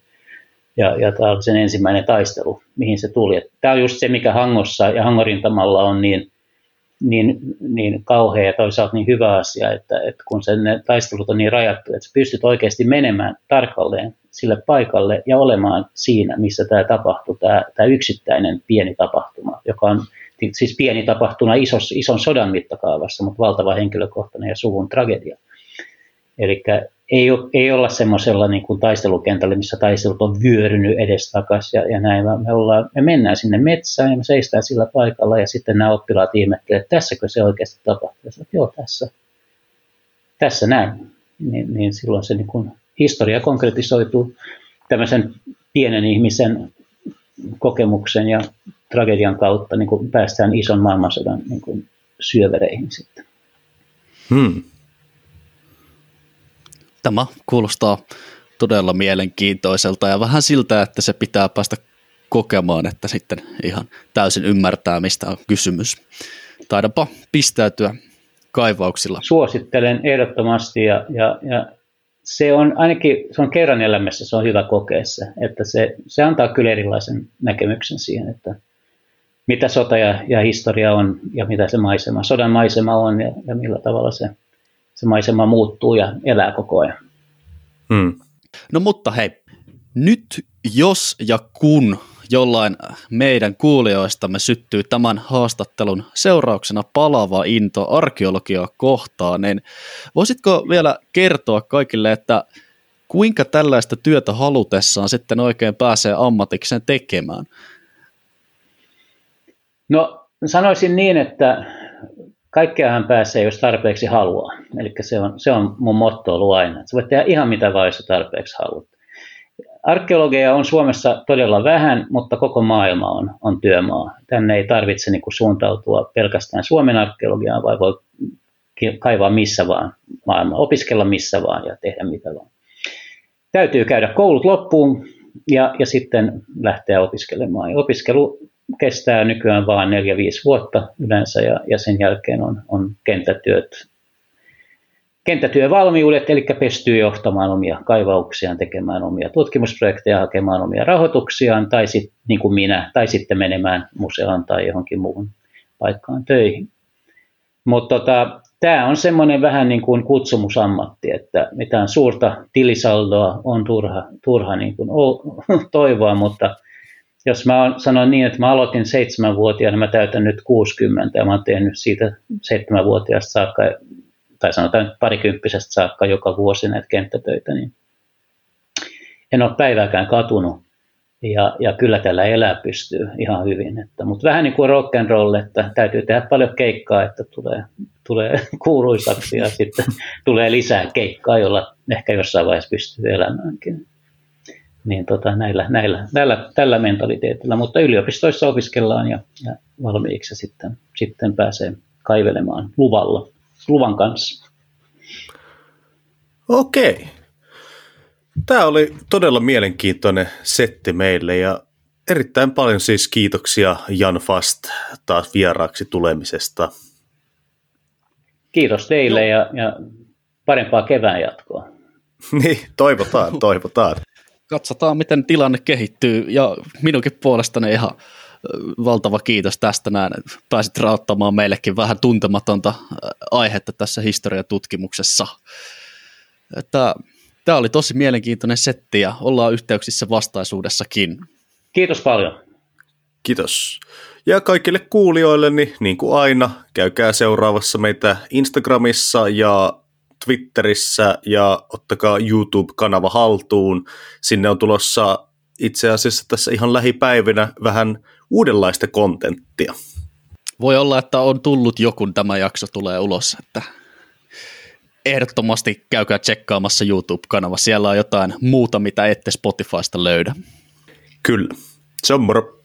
Ja, ja tämä oli sen ensimmäinen taistelu, mihin se tuli. Tämä on just se, mikä Hangossa ja Hangorintamalla on niin niin, niin kauhea ja toisaalta niin hyvä asia, että, että kun sen ne taistelut on niin rajattu, että sä pystyt oikeasti menemään tarkalleen sille paikalle ja olemaan siinä, missä tämä tapahtuu, tämä, tämä yksittäinen pieni tapahtuma, joka on siis pieni tapahtuma isos, ison sodan mittakaavassa, mutta valtava henkilökohtainen ja suvun tragedia. Eli ei, ei olla semmoisella niin kuin taistelukentällä, missä taistelut on vyörynyt edestakas ja, ja näin, vaan me, ollaan, me mennään sinne metsään ja me seistään sillä paikalla ja sitten nämä oppilaat ihmettelevät, että tässäkö se oikeasti tapahtuu. Sanoin, joo, tässä, tässä näin. Niin, niin silloin se niin kuin, historia konkretisoituu tämmöisen pienen ihmisen kokemuksen ja tragedian kautta niin kuin päästään ison maailmansodan niin kuin syövereihin sitten. Hmm. Tämä kuulostaa todella mielenkiintoiselta ja vähän siltä, että se pitää päästä kokemaan, että sitten ihan täysin ymmärtää, mistä on kysymys. Taidapa pistäytyä kaivauksilla. Suosittelen ehdottomasti ja, ja, ja se on ainakin se on kerran elämässä, se on hyvä kokea se, että se, se antaa kyllä erilaisen näkemyksen siihen, että mitä sota ja, ja historia on ja mitä se maisema, sodan maisema on ja, ja millä tavalla se se maisema muuttuu ja elää koko ajan. Hmm. No mutta hei, nyt jos ja kun jollain meidän kuulijoistamme syttyy tämän haastattelun seurauksena palava into arkeologiaa kohtaan, niin voisitko vielä kertoa kaikille, että kuinka tällaista työtä halutessaan sitten oikein pääsee ammatikseen tekemään? No sanoisin niin, että kaikkeahan pääsee, jos tarpeeksi haluaa. Eli se on, se on mun motto ollut aina. Sä voit tehdä ihan mitä vaan, jos tarpeeksi haluat. Arkeologia on Suomessa todella vähän, mutta koko maailma on, on työmaa. Tänne ei tarvitse niin kuin suuntautua pelkästään Suomen arkeologiaan, vai voi kaivaa missä vaan maailmaa, opiskella missä vaan ja tehdä mitä vaan. Täytyy käydä koulut loppuun ja, ja sitten lähteä opiskelemaan. Ja opiskelu kestää nykyään vain 4-5 vuotta yleensä ja, ja sen jälkeen on, on kenttätyöt, kenttätyövalmiudet, eli pystyy johtamaan omia kaivauksiaan, tekemään omia tutkimusprojekteja, hakemaan omia rahoituksiaan, tai sitten niin kuin minä, tai sitten menemään museoon tai johonkin muuhun paikkaan töihin. Mutta tota, tämä on semmoinen vähän niin kuin kutsumusammatti, että mitään suurta tilisaldoa on turha, turha niin kuin toivoa, mutta jos mä sanon niin, että mä aloitin seitsemänvuotiaana, mä täytän nyt 60 ja mä oon tehnyt siitä seitsemänvuotiaasta saakka, tai sanotaan parikymppisestä saakka joka vuosi näitä kenttätöitä, niin en ole päivääkään katunut. Ja, ja kyllä tällä elää pystyy ihan hyvin. Että, mutta vähän niin kuin rock and roll, että täytyy tehdä paljon keikkaa, että tulee, tulee kuuluisaksi ja sitten tulee lisää keikkaa, jolla ehkä jossain vaiheessa pystyy elämäänkin niin tota, näillä, näillä, tällä, tällä mentaliteetillä, mutta yliopistoissa opiskellaan ja, ja valmiiksi sitten, sitten pääsee kaivelemaan luvalla, luvan kanssa. Okei. Tämä oli todella mielenkiintoinen setti meille ja erittäin paljon siis kiitoksia Jan Fast taas vieraaksi tulemisesta. Kiitos teille ja, ja parempaa kevään jatkoa. niin, toivotaan, toivotaan katsotaan, miten tilanne kehittyy. Ja minunkin puolestani ihan valtava kiitos tästä näin. Pääsit rauttamaan meillekin vähän tuntematonta aihetta tässä historiatutkimuksessa. Että tämä oli tosi mielenkiintoinen setti ja ollaan yhteyksissä vastaisuudessakin. Kiitos paljon. Kiitos. Ja kaikille kuulijoille, niin, niin kuin aina, käykää seuraavassa meitä Instagramissa ja Twitterissä ja ottakaa YouTube-kanava haltuun. Sinne on tulossa itse asiassa tässä ihan lähipäivinä vähän uudenlaista kontenttia. Voi olla, että on tullut joku, tämä jakso tulee ulos, että ehdottomasti käykää tsekkaamassa YouTube-kanava. Siellä on jotain muuta, mitä ette Spotifysta löydä. Kyllä. Se on moro.